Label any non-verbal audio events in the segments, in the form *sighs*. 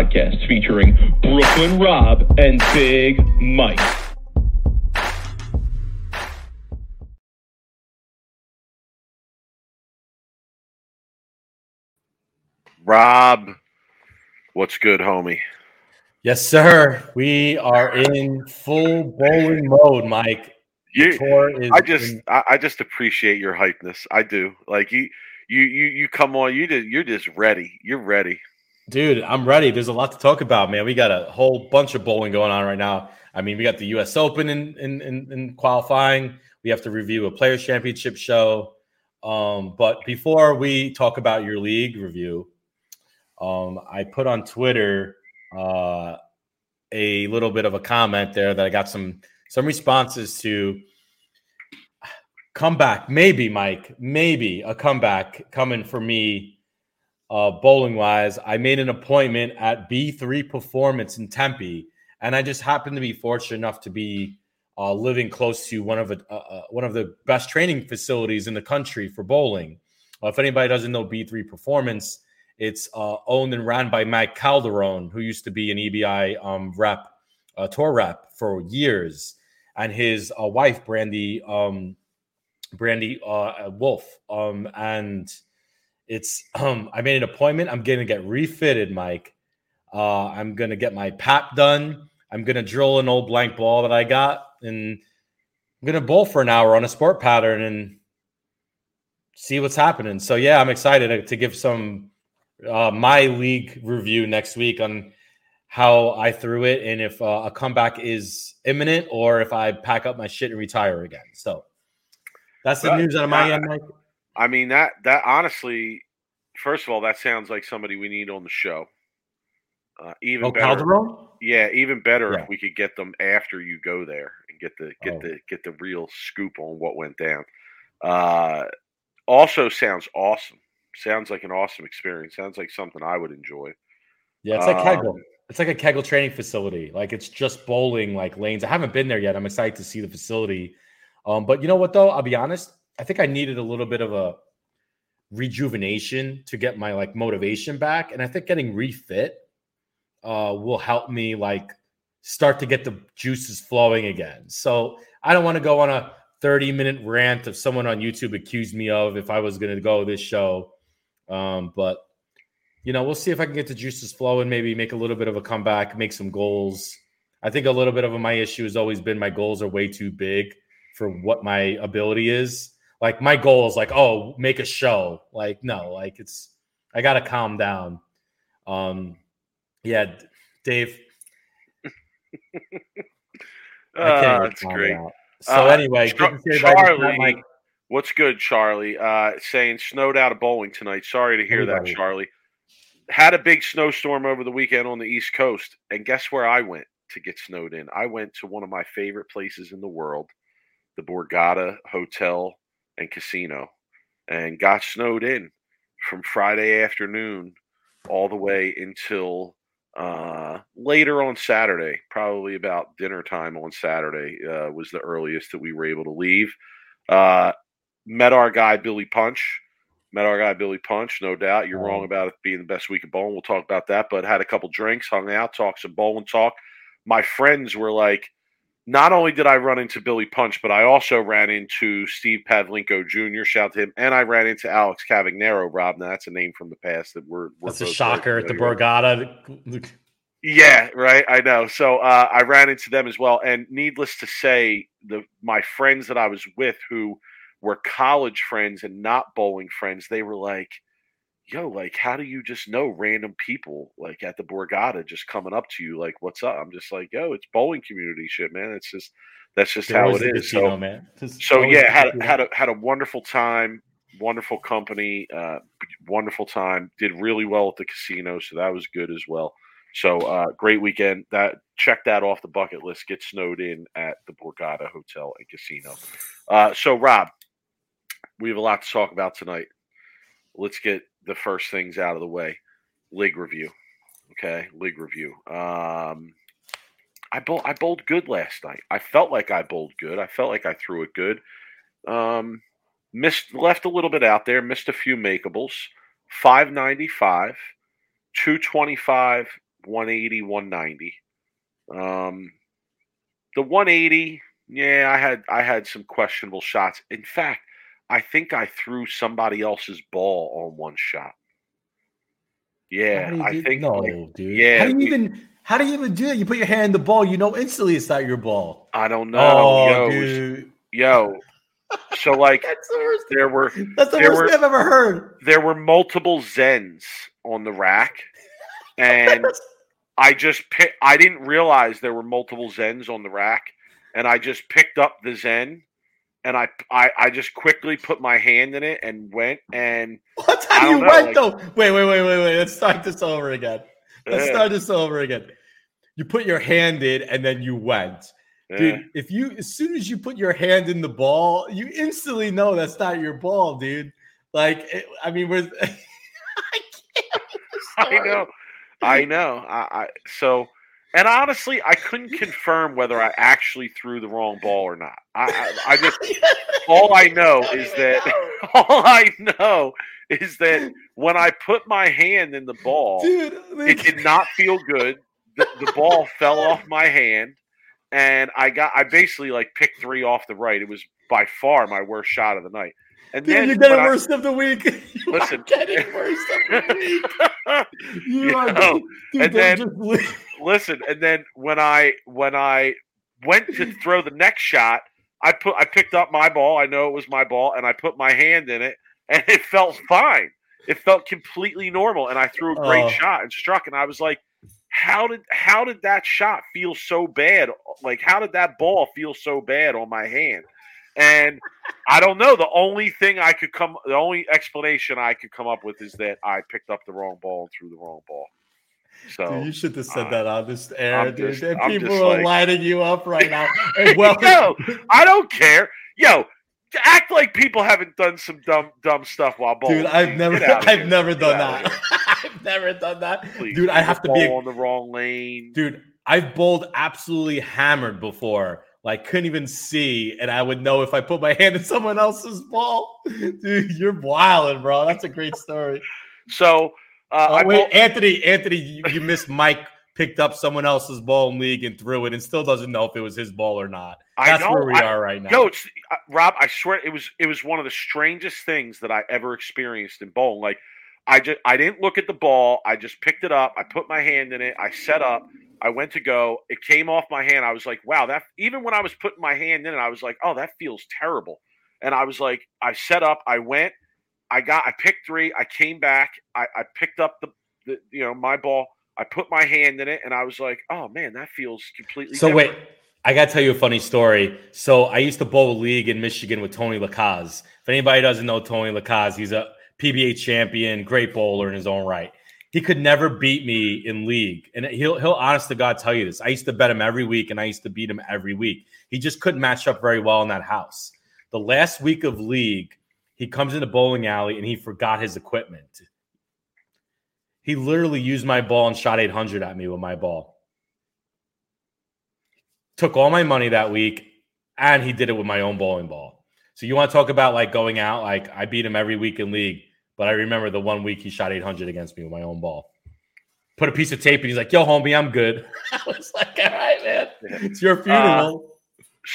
podcast featuring Brooklyn Rob and Big Mike. Rob, what's good, homie? Yes, sir. We are in full bowling mode, Mike. You, tour is I just, in- I, I just appreciate your hypeness. I do. Like you, you, you, you come on. You just, you're just ready. You're ready. Dude. I'm ready. There's a lot to talk about, man. We got a whole bunch of bowling going on right now. I mean, we got the U.S. Open in in, in, in qualifying. We have to review a Players Championship show. Um, but before we talk about your league review, um, I put on Twitter uh, a little bit of a comment there that I got some some responses to. Comeback, maybe, Mike, maybe a comeback coming for me uh, bowling wise, I made an appointment at B3 Performance in Tempe, and I just happened to be fortunate enough to be uh, living close to one of the uh, uh, one of the best training facilities in the country for bowling. Uh, if anybody doesn't know B3 Performance, it's uh, owned and ran by Mike Calderon, who used to be an EBI um, rep, tour rep for years, and his wife Brandy um, Brandy Wolf, um, and it's um I made an appointment. I'm gonna get refitted, Mike. Uh, I'm gonna get my pap done. I'm gonna drill an old blank ball that I got, and I'm gonna bowl for an hour on a sport pattern and see what's happening. So yeah, I'm excited to, give some uh, my league review next week on how I threw it and if uh, a comeback is imminent or if I pack up my shit and retire again. So that's the Well, news out of my end, Mike. I mean that, that honestly, first of all, that sounds like somebody we need on the show. Uh, even Oh, better, Calderon. yeah, even better Yeah. if we could get them after you go there and get the get Oh. the get the real scoop on what went down. Uh, also sounds awesome. Sounds like an awesome experience. Sounds like something I would enjoy. Yeah, it's like Kegel. Um, It's like a Kegel training facility. Like it's just bowling like lanes. I haven't been there yet. I'm excited to see the facility. Um, but you know what though? I'll be honest. I think I needed a little bit of a rejuvenation to get my like motivation back. And I think getting refit uh will help me like start to get the juices flowing again. So I don't want to go on a 30 minute rant of someone on YouTube accused me of if I was gonna go this show. Um, but you know, we'll see if I can get the juices flowing, maybe make a little bit of a comeback, make some goals. I think a little bit of my issue has always been my goals are way too big for what my ability is. Like my goal is like, oh, make a show. Like, no, like it's I gotta calm down. Um yeah, Dave. *laughs* Uh, that's great. So Uh, anyway, Char- good to see everybody. Charlie, Mike, what's good, Charlie? Uh, saying snowed out of bowling tonight. Sorry to hear Everybody. that, Charlie. Had a big snowstorm over the weekend on the East Coast, and guess where I went to get snowed in? I went to one of my favorite places in the world, the Borgata Hotel and Casino, and got snowed in from Friday afternoon all the way until uh, later on Saturday, probably about dinner time on Saturday uh, was the earliest that we were able to leave. Uh, met our guy Billy Punch. Met our guy Billy Punch, no doubt. You're wrong about it being the best week of bowling. We'll talk about that. But had a couple drinks, hung out, talked some bowling talk. My friends were like, not only did I run into Billy Punch, but I also ran into Steve Pavlinko Jr. Shout to him, and I ran into Alex Cavagnaro. Rob, now that's a name from the past that we're. we're that's a shocker at the. Borgata. Yeah, right. I know. So uh, I ran into them as well, and needless to say, the my friends that I was with, who were college friends and not bowling friends, they were like, "Yo, like, how do you just know random people like at the Borgata just coming up to you, like, what's up?" I'm just like, "Yo, it's bowling community shit, man. It's just that's just how it is." Casino, So, man. Just so yeah, had a, had a had a wonderful time, wonderful company, uh, wonderful time. Did really well at the casino, so that was good as well. So uh, great weekend. That check that off the bucket list. Get snowed in at the Borgata Hotel and Casino. Uh, so Rob, we have a lot to talk about tonight. Let's get the first things out of the way. League review. Okay, league review. Um, I bowled, I bowled good last night. I felt like I bowled good. I felt like I threw it good. Um, missed, left a little bit out there. Missed a few makeables. Five ninety five, two twenty five, 180, 190. Um, the 180, yeah, I had I had some questionable shots. In fact, I think I threw somebody else's ball on one shot. Yeah, I do, think no, like, dude. yeah, How do you we- even how do you even do that? You put your hand in the ball, you know instantly it's not your ball. I don't know, oh, yo, dude. yo. So like *laughs* That's the worst. there were That's the worst were- thing I've ever heard. there were multiple Zens on the rack, *laughs* and I just picked. I didn't realize there were multiple Zens on the rack, and I just picked up the Zen, and I I, I just quickly put my hand in it and went and what *laughs* don't you know, went like- though. Wait, wait, wait, wait, wait. Let's start this over again. Let's eh, start this over again. You put your hand in and then you went. eh. Dude, if you as soon as you put your hand in the ball, you instantly know that's not your ball, dude. Like, it, I mean, we're. *laughs* I can't. *laughs* I know, I know. I, I so, and honestly, I couldn't confirm whether I actually threw the wrong ball or not. I I, I just *laughs* all I know is *laughs* that *laughs* all I know is that when I put my hand in the ball, dude, it did not feel good. The, the ball fell off my hand, and I got I basically like picked three off the right. It was by far my worst shot of the night. And Dude, then you're getting when I- worst of the week. *laughs* You Listen. getting worst of the week. *laughs* You You are, oh. know, dude, and then- just listen, and then when I when I went to *laughs* throw the next shot, I put I picked up my ball. I know it was my ball, and I put my hand in it, and it felt fine. It felt completely normal, and I threw a great Oh. shot and struck. And I was like, "How did how did that shot feel so bad? Like, how did that ball feel so bad on my hand?" And I don't know. The only thing I could come, the only explanation I could come up with is that I picked up the wrong ball and threw the wrong ball. So Dude, you should have said uh, that on this air, I'm dude. just- and people are like- lighting you up right now. *laughs* And well, Yo, I don't care. Yo, act like people haven't done some dumb dumb stuff while bowling. dude, I've never, I've never done that. *laughs* I've never done that. Please, dude. I have to be, on the wrong lane. dude. I've bowled absolutely hammered before. Like couldn't even see, and I would know if I put my *laughs* hand in someone else's ball. Dude, you're wilding, bro. That's a great story. So uh, Oh, wait, bowled- Anthony, Anthony, you, you missed Mike picked up someone else's ball in league and threw it and still doesn't know if it was his ball or not. I That's know, where we I- are right now. It's, uh, Rob, I swear it was it was one of the strangest things that I ever experienced in bowling. Like I just I didn't look at the ball. I just picked it up. I put my hand in it. I set up. I went to go. It came off my hand. I was like, wow, that even when I was putting my hand in it, I was like, oh, that feels terrible. And I was like, I set up. I went. I got. I picked three. I came back. I, I picked up the, the you know my ball. I put my hand in it, and I was like, oh man, that feels completely. So different. wait, I gotta tell you a funny story. So I used to bowl a league in Michigan with Tony Lacaz. If anybody doesn't know Tony Lacaz, he's a PBA champion, great bowler in his own right. He could never beat me in league, and he'll he'll honest to God tell you this. I used to bet him every week, and I used to beat him every week. He just couldn't match up very well in that house. The last week of league, he comes into bowling alley and he forgot his equipment. He literally used my ball and shot 800 at me with my ball took all my money that week and he did it with my own bowling ball. So you want to talk about like going out? Like I beat him every week in league, but I remember the one week he shot 800 against me with my own ball. Put a piece of tape and he's like, "Yo, homie, I'm good." *laughs* I was like, "All right, man, it's your funeral." Uh,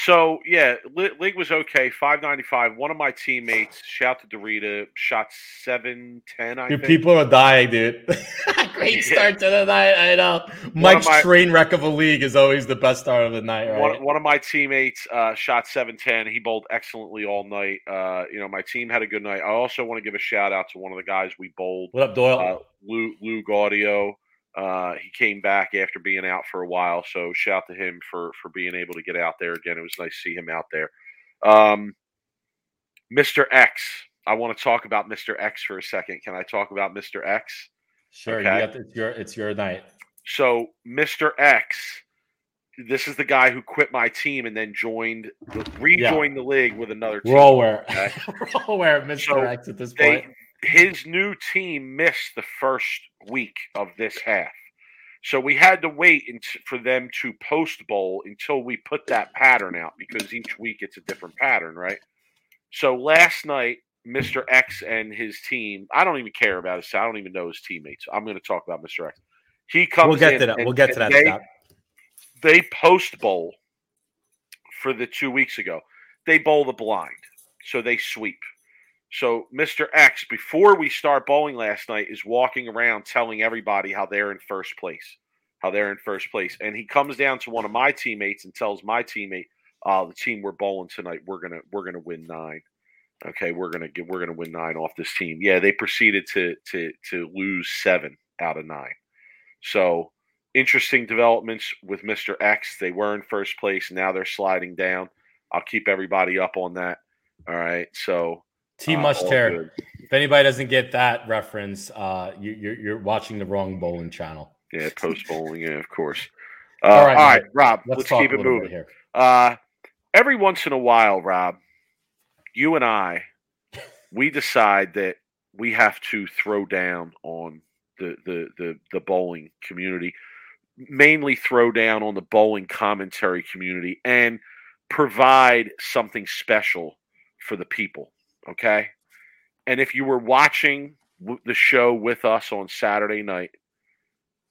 So yeah, league was okay. Five ninety five. One of my teammates, shout to Dorita, shot seven ten. I Your think. people are dying, dude. *laughs* Great Yeah. start to the night. I know. Mike's my- train wreck of a league is always the best start of the night, right? One, one of my teammates uh, shot seven ten. He bowled excellently all night. Uh, you know, my team had a good night. I also want to give a shout out to one of the guys we bowled, what up, Doyle? uh, Lou Lou Gaudio. Uh, he came back after being out for a while, so shout to him for for being able to get out there again. It was nice to see him out there. Um, Mr. X. I want to talk about Mr. X for a second. Can I talk about Mr. X? sure, okay. you the, it's your it's your night. So Mr. X, this is the guy who quit my team and then joined, rejoined the league with another team. We're all aware. Okay. *laughs* We're all aware of Mr. So X at this They, point. His new team missed the first week of this half. So we had to wait for them to post bowl until we put that pattern out because each week it's a different pattern, right? So last night, Mr. X and his team, I don't even care about his, I don't even know his teammates. I'm going to talk about Mr. X. He comes We'll get in to that. and- We'll get to that. They, Scott. they post bowl for the two weeks ago. They bowl the blind, so they sweep. So Mr. X, before we start bowling last night, is walking around telling everybody how they're in first place, how they're in first place, and he comes down to one of my teammates and tells my teammate, "Uh, the team we're bowling tonight, we're gonna we're gonna win nine. Okay, we're gonna get we're gonna win nine off this team. Yeah, they proceeded to to to lose seven out of nine. So interesting developments with Mr. X. They were in first place. Now they're sliding down. I'll keep everybody up on that. All right. So Uh, all tear. good. If anybody doesn't get that reference, uh, you, you're you're watching the wrong bowling channel. Yeah, post *laughs* bowling. Yeah, of course. Uh, All all right, right, Rob. Let's, Let's, keep it moving. here. Uh, every once in a while, Rob, you and I, we decide that we have to throw down on the the the, the bowling community, mainly throw down on the bowling commentary community, and provide something special for the people. Okay, and if you were watching the show with us on Saturday night,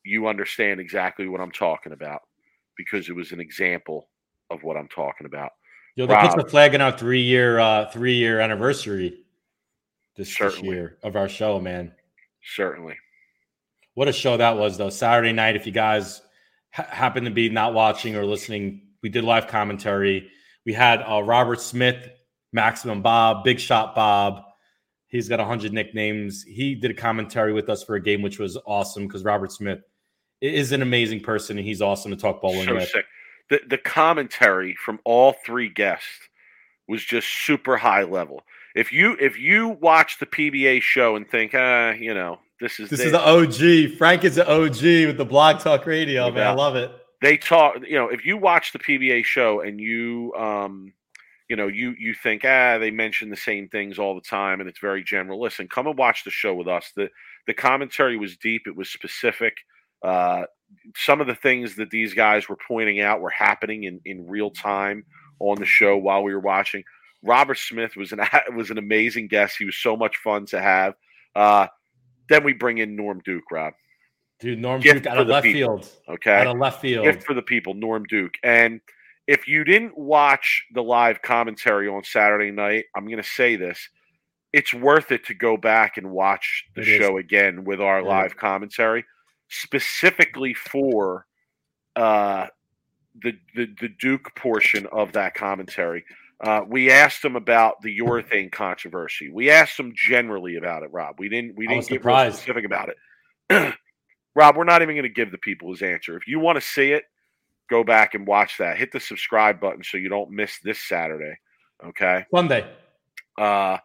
you understand exactly what I'm talking about because it was an example of what I'm talking about. Yo, they put Rob. the flag in our three year uh, three year anniversary this, this year of our show, man. Certainly. What a show that was, though. Saturday night, if you guys ha- happen to be not watching or listening, we did live commentary. We had uh, Robert Smith, Maximum Bob, Big Shot Bob. He's got 100 nicknames. He did a commentary with us for a game, which was awesome because Robert Smith is an amazing person and he's awesome to talk bowling so with. sick. The the commentary from all three guests was just super high level. If you if you watch the PBA show and think, ah, you know, this is This is the OG. Frank is the OG with the Blog Talk Radio, man. I love it. they talk you know if you watch the pba show and you um you know you you think ah they mention the same things all the time and it's very general listen come and watch the show with us the the commentary was deep it was specific uh some of the things that these guys were pointing out were happening in in real time on the show while we were watching robert smith was an *laughs* was an amazing guest he was so much fun to have uh then we bring in norm duke rob Dude, Norm Gift Duke out of left people. field. okay Out of left field. gift for the people, Norm Duke. And if you didn't watch the live commentary on Saturday night, I'm going to say this: it's worth it to go back and watch the It is. show again with our It live commentary, specifically for uh, the, the the Duke portion of that commentary. Uh, we asked him about the urethane controversy. We asked him generally about it, Rob. We didn't. We didn't get real specific about it. *clears throat* Rob, we're not even going to give the people his answer. If you want to see it, go back and watch that. Hit the subscribe button so you don't miss this Saturday. Okay. Sunday. Uh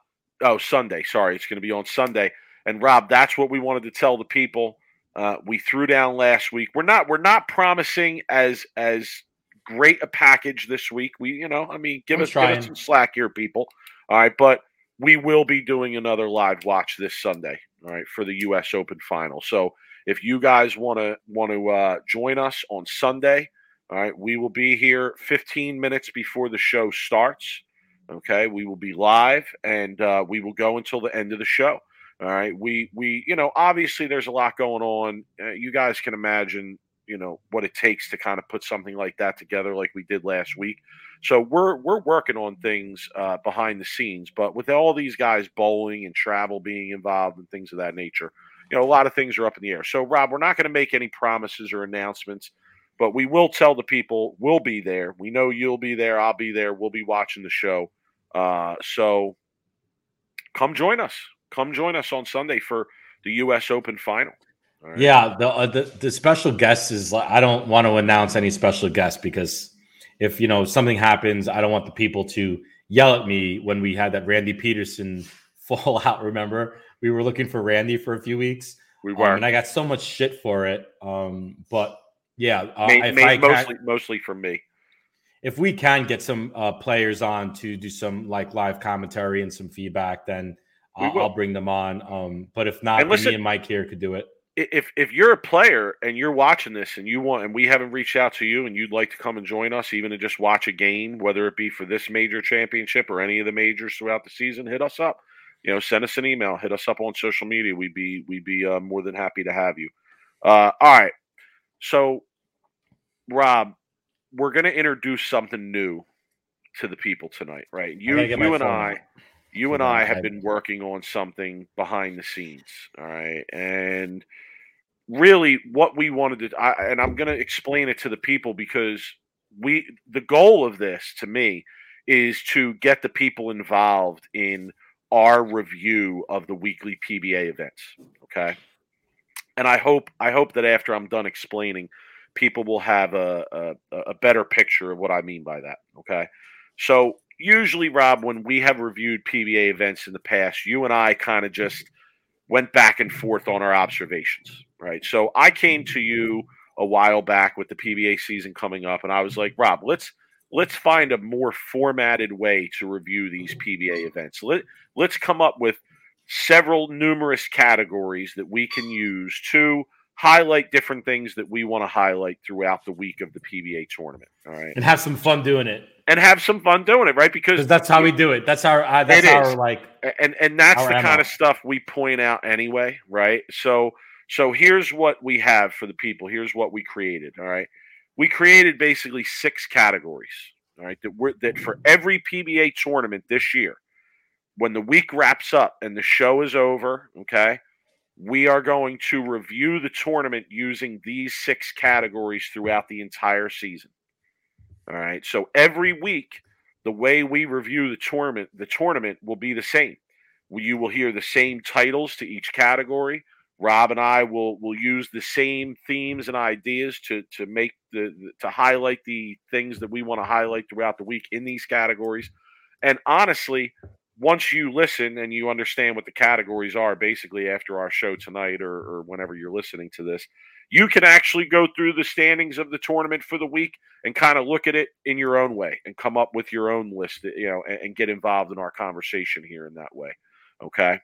oh, Sunday. Sorry, it's going to be on Sunday. And Rob, that's what we wanted to tell the people. Uh, we threw down last week. We're not. We're not promising as as great a package this week. We, you know, I mean, give I'm us give us some slack here, people. All right, but we will be doing another live watch this Sunday. All right, for the U.S. Open final. So if you guys want to want to uh, join us on Sunday, all right, we will be here 15 minutes before the show starts. Okay, we will be live and uh, we will go until the end of the show. All right, we we you know obviously there's a lot going on. Uh, you guys can imagine you know what it takes to kind of put something like that together, like we did last week. So we're we're working on things uh, behind the scenes, but with all these guys bowling and travel being involved and things of that nature, you know a lot of things are up in the air. So Rob, we're not going to make any promises or announcements. But we will tell the people we'll be there. We know you'll be there. I'll be there. We'll be watching the show. Uh, so come join us. Come join us on Sunday for the U.S. Open final. Right? Yeah, the, uh, the the special guest is. I don't want to announce any special guest because if you know something happens, I don't want the people to yell at me when we had that Randy Pedersen *laughs* fallout. Remember, we were looking for Randy for a few weeks. We Um, were and I got so much shit for it. Um, but yeah, uh, Ma- if ma- I can- mostly mostly from me. if we can get some uh, players on to do some like live commentary and some feedback, then I'll. I'll bring them on. Um, but if not, And listen- me and Mike here could do it. If if you're a player and you're watching this and you want and we haven't reached out to you and you'd like to come and join us, even to just watch a game, whether it be for this major championship or any of the majors throughout the season, hit us up. You know, send us an email, hit us up on social media. We'd be we'd be uh, more than happy to have you. Uh, all right, so Rob, we're going to introduce something new to the people tonight, right? You gotta get my you and I. out. You and I I- have been working on something behind the scenes, all right? And really what we wanted to I, and I'm going to explain it to the people because we the goal of this to me is to get the people involved in our review of the weekly PBA events, okay? And I hope I hope that after I'm done explaining people will have a, a a better picture of what I mean by that, okay? So usually, Rob, when we have reviewed PBA events in the past, you and I kind of just went back and forth on our observations, right? So I came to you a while back with the PBA season coming up, and I was like, Rob, let's let's find a more formatted way to review these PBA events. Let let's come up with several numerous categories that we can use to highlight different things that we want to highlight throughout the week of the PBA tournament. All right and have some fun doing it and have some fun doing it, right? Because that's how we do it. That's our uh, that's our like and and that's the kind of stuff we point out anyway, right? So so here's what we have for the people. Here's what we created. All right, we created basically six categories. All right, that we're that for every PBA tournament this year, when the week wraps up and the show is over, okay, we are going to review the tournament using these six categories throughout the entire season. All right. So every week, the way we review the tournament, the tournament will be the same. You will hear the same titles to each category. Rob and I will will use the same themes and ideas to to make the to highlight the things that we want to highlight throughout the week in these categories. And honestly, once you listen and you understand what the categories are, basically after our show tonight or, or whenever you're listening to this, you can actually go through the standings of the tournament for the week and kind of look at it in your own way and come up with your own list, you know, and, and get involved in our conversation here in that way. Okay.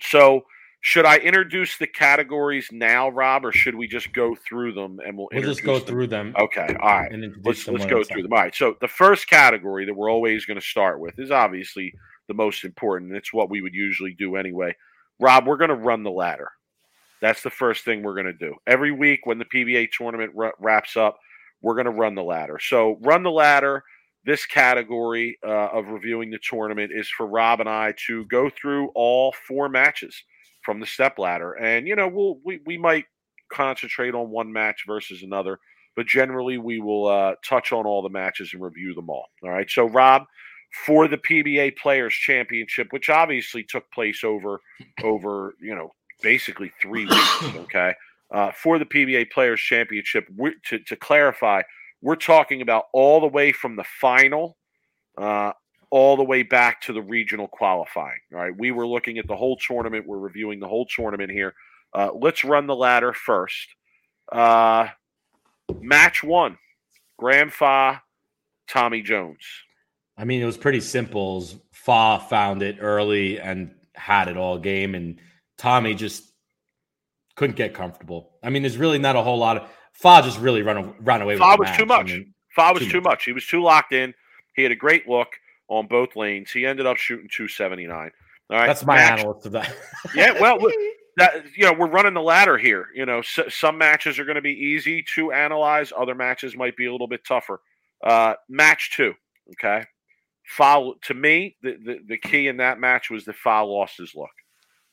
So, should I introduce the categories now, Rob, or should we just go through them and we'll, we'll just go them? through them. Okay. All right and let's let's go through time. them. All right. So the first category that we're always going to start with is obviously the most important. It's what we would usually do anyway. Rob, we're going to run the ladder. That's the first thing we're going to do. Every week when the PBA tournament wra- wraps up, we're going to run the ladder. So run the ladder. This category uh, of reviewing the tournament is for Rob and I to go through all four matches from the step ladder, and you know we'll we, we might concentrate on one match versus another but generally we will uh, touch on all the matches and review them all. All right. So, Rob, for the PBA Players Championship, which obviously took place over over you know basically three weeks. *coughs* Okay. Uh, for the PBA Players Championship, we to, to clarify, we're talking about all the way from the final. Uh, all the way back to the regional qualifying. All right, we were looking at the whole tournament. We're reviewing the whole tournament here. Uh, let's run the ladder first. Uh, Match one, Grandpa Tommy Jones. I mean, it was pretty simple. Fa found it early and had it all game, and Tommy just couldn't get comfortable. I mean, there's really not a whole lot of Fa just really run ran away. Fa was too match. I much. mean, Fa was Too too much. He was too locked in. He had a great look on both lanes. He ended up shooting 279. All right. that's my match, analyst of that. *laughs* Yeah, well, *laughs* that you know, we're running the ladder here. You know, so, some matches are going to be easy to analyze. Other matches might be a little bit tougher. Uh, match two, okay. Foul to me, the, the the key in that match was the foul lost his look.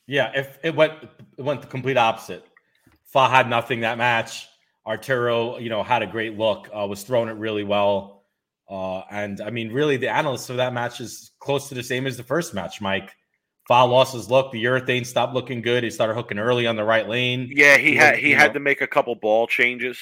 Yeah, if it went it went the complete opposite. Fa had nothing that match. Arturo, you know, had a great look, uh, was throwing it really well. Uh, and I mean, really, the analyst of that match is close to the same as the first match, Mike. Fa lost his look. The urethane stopped looking good. He started hooking early on the right lane. Yeah, he He had he had know- to make a couple ball changes.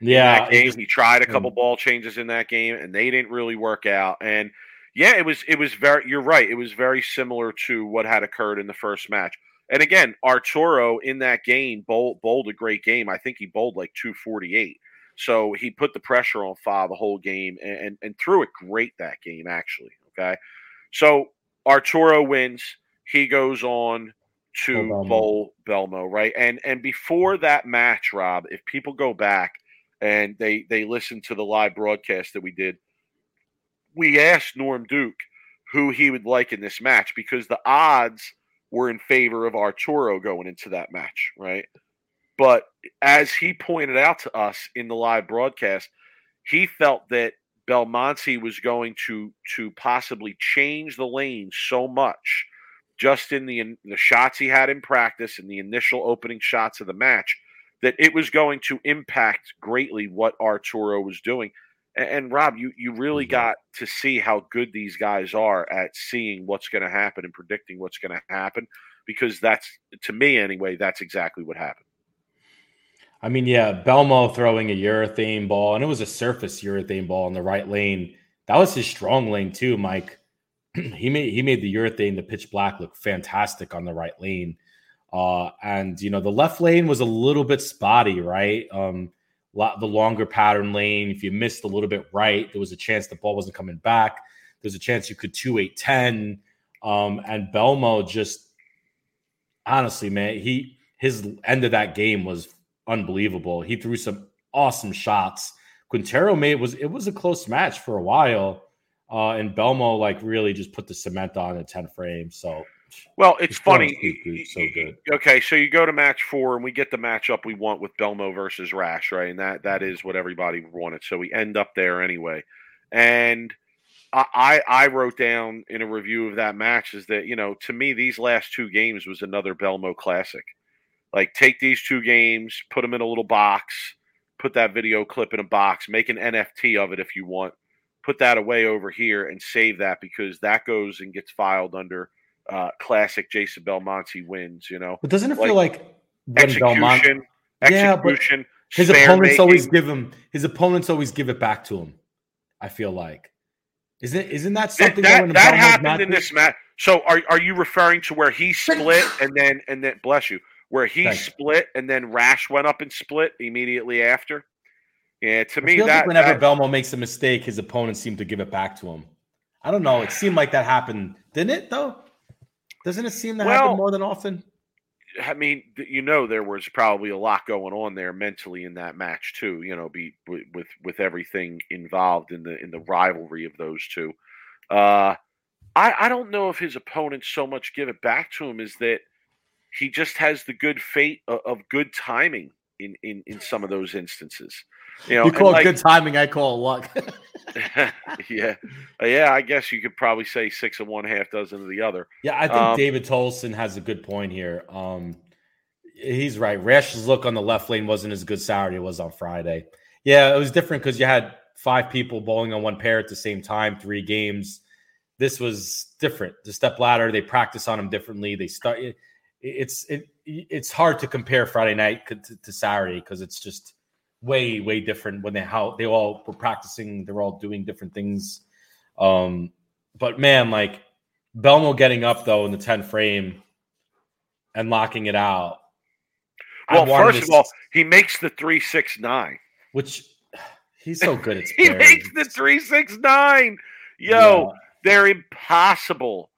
Yeah, game. he tried a couple ball changes in that game, and they didn't really work out. And yeah, it was it was very. You're right. It was very similar to what had occurred in the first match. And again, Arturo in that game bowled, bowled a great game. I think he bowled like 248. So he put the pressure on Fa the whole game and, and, and threw it great that game, actually. Okay. So Arturo wins. He goes on to Belmo. bowl Belmo, right? And and before that match, Rob, if people go back and they they listen to the live broadcast that we did, we asked Norm Duke who he would like in this match because the odds were in favor of Arturo going into that match, right? But as he pointed out to us in the live broadcast, he felt that Belmonte was going to to possibly change the lane so much just in the in the shots he had in practice and the initial opening shots of the match that it was going to impact greatly what Arturo was doing. And, and Rob, you you really Mhm. got to see how good these guys are at seeing what's going to happen and predicting what's going to happen because that's to me anyway that's exactly what happened. I mean, yeah, Belmo throwing a urethane ball, and it was a surface urethane ball in the right lane. That was his strong lane too, Mike. *clears throat* he made he made the urethane, the pitch black, look fantastic on the right lane. Uh, and you know, the left lane was a little bit spotty, right? Um, the longer pattern lane. If you missed a little bit right, there was a chance the ball wasn't coming back. There's a chance you could two eight ten. Um, and Belmo just honestly, man, he his end of that game was unbelievable. He threw some awesome shots. Quintero made was it was a close match for a while, uh, and Belmo like really just put the cement on at ten frames. So Well, it's His funny. good, so good. Okay, so you go to match four, and we get the matchup we want with Belmo versus Rash, right? And that that is what everybody wanted. So we end up there anyway. And I I I wrote down in a review of that match is that you know to me these last two games was another Belmo classic. Like take these two games, put them in a little box, put that video clip in a box, make an NFT of it if you want. Put that away over here and save that because that goes and gets filed under uh, classic Jason Belmonte wins. You know, but doesn't it feel like, when execution, Belmont Yeah, but his opponents always give him his opponents always give it back to him. I feel like isn't isn't that That, something that, that Belmo's happened in this match. So are are you referring to where he split and then and then bless you, where he Thank you. split and then Rash went up and split immediately after? Yeah, to It me that, like whenever that- Belmo makes a mistake, his opponents seem to give it back to him. I don't know. It seemed like that happened, didn't it? Though, doesn't it seem to Well, happen more than often? I mean, you know, there was probably a lot going on there mentally in that match too. You know, be with with, everything involved in the in the rivalry of those two. Uh, I I don't know if his opponents so much give it back to him is that he just has the good fate of, of good timing in in in some of those instances. You know, you call like- good timing. I call it luck. *laughs* *laughs* yeah, Uh, yeah. I guess you could probably say six of one, half dozen of the other. yeah, I think Um, David Tolson has a good point here. Um, he's right. Rash's look on the left lane wasn't as good Saturday it was on Friday. Yeah, it was different because you had five people bowling on one pair at the same time, three games. This was different. The step ladder, they practice on them differently. They start. It, it's it, it's hard to compare Friday night to, to Saturday because it's just way way different when they how they all were practicing. They're all doing different things. Um, but man, like Belmo getting up though in the 10 frame and locking it out. Well, first to of all, he makes the three six nine. which *sighs* he's so good at *laughs* He makes the three six nine. Yo, Yeah. they're impossible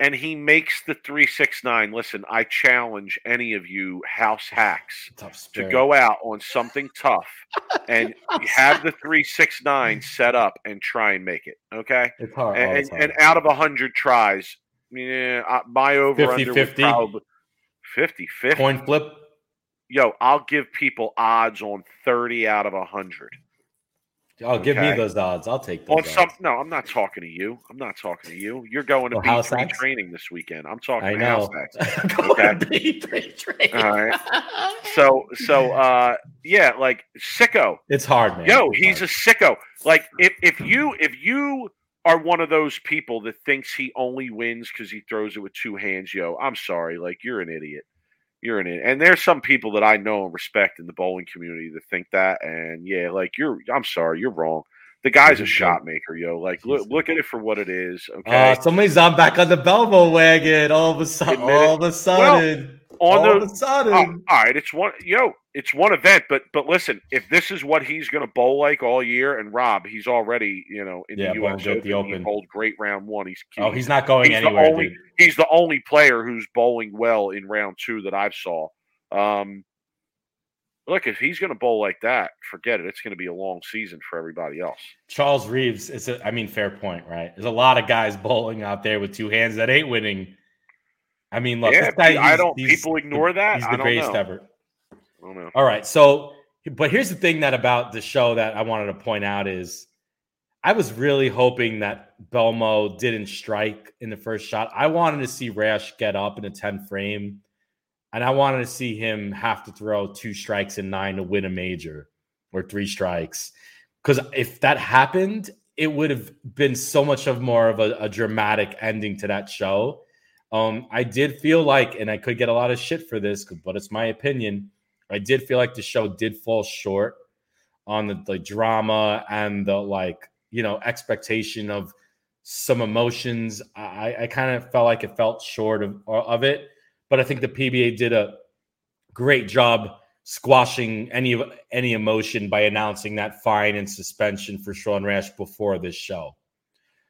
and he makes the 369. Listen, I challenge any of you house hacks to go out on something tough and have the 369 *laughs* set up and try and make it. Okay. It's hard. And, hard. and out of 100 tries, yeah, my over 50, under 50. probably 50 50. Coin flip. Yo, I'll give people odds on 30 out of 100. Oh, okay. give me those odds. I'll take those. On odds. some, no, I'm not talking to you. I'm not talking to you. You're going to oh, B3 training this weekend. I'm talking I to know. house *laughs* okay. B3 training. All right. *laughs* So, so, uh, yeah, like sicko. It's hard, man. Yo, it's he's hard. a sicko. Like if if you if you are one of those people that thinks he only wins because he throws it with two hands, yo, I'm sorry. Like you're an idiot. You're an. And there's some people that I know and respect in the bowling community that think that. And yeah, like you're I'm sorry, you're wrong. The guy's a shot maker, yo. Like, look, look at it for what it is. Okay, Uh, somebody's on back on the Belmo wagon. All of a sudden, all of a sudden, on all the of a sudden. Oh, all right, it's one yo, it's one event, but but listen, if this is what he's going to bowl like all year, and Rob, he's already you know in Yeah, the U.S. Open, the he Open. bowled great round one. He's oh, he's not going he's anywhere. the only he's the only player who's bowling well in round two that I've saw. Um, look, if he's going to bowl like that, forget it. It's going to be a long season for everybody else. Charles Reeves is a, I mean, fair point, right? There's a lot of guys bowling out there with two hands that ain't winning. I mean, look, yeah, this guy, I don't. People the- ignore that. He's I the don't greatest know. ever. All right. So, but here's the thing that about the show that I wanted to point out is I was really hoping that Belmo didn't strike in the first shot. I wanted to see Rash get up in a 10 frame, and I wanted to see him have to throw two strikes in nine to win a major or three strikes. Because if that happened, it would have been so much of more of a, a dramatic ending to that show. Um, I did feel like, and I could get a lot of shit for this, but it's my opinion. I did feel like the show did fall short on the, the drama and the like, you know, expectation of some emotions. I, I kind of felt like it felt short of of it, but I think the PBA did a great job squashing any any emotion by announcing that fine and suspension for Sean Rash before this show.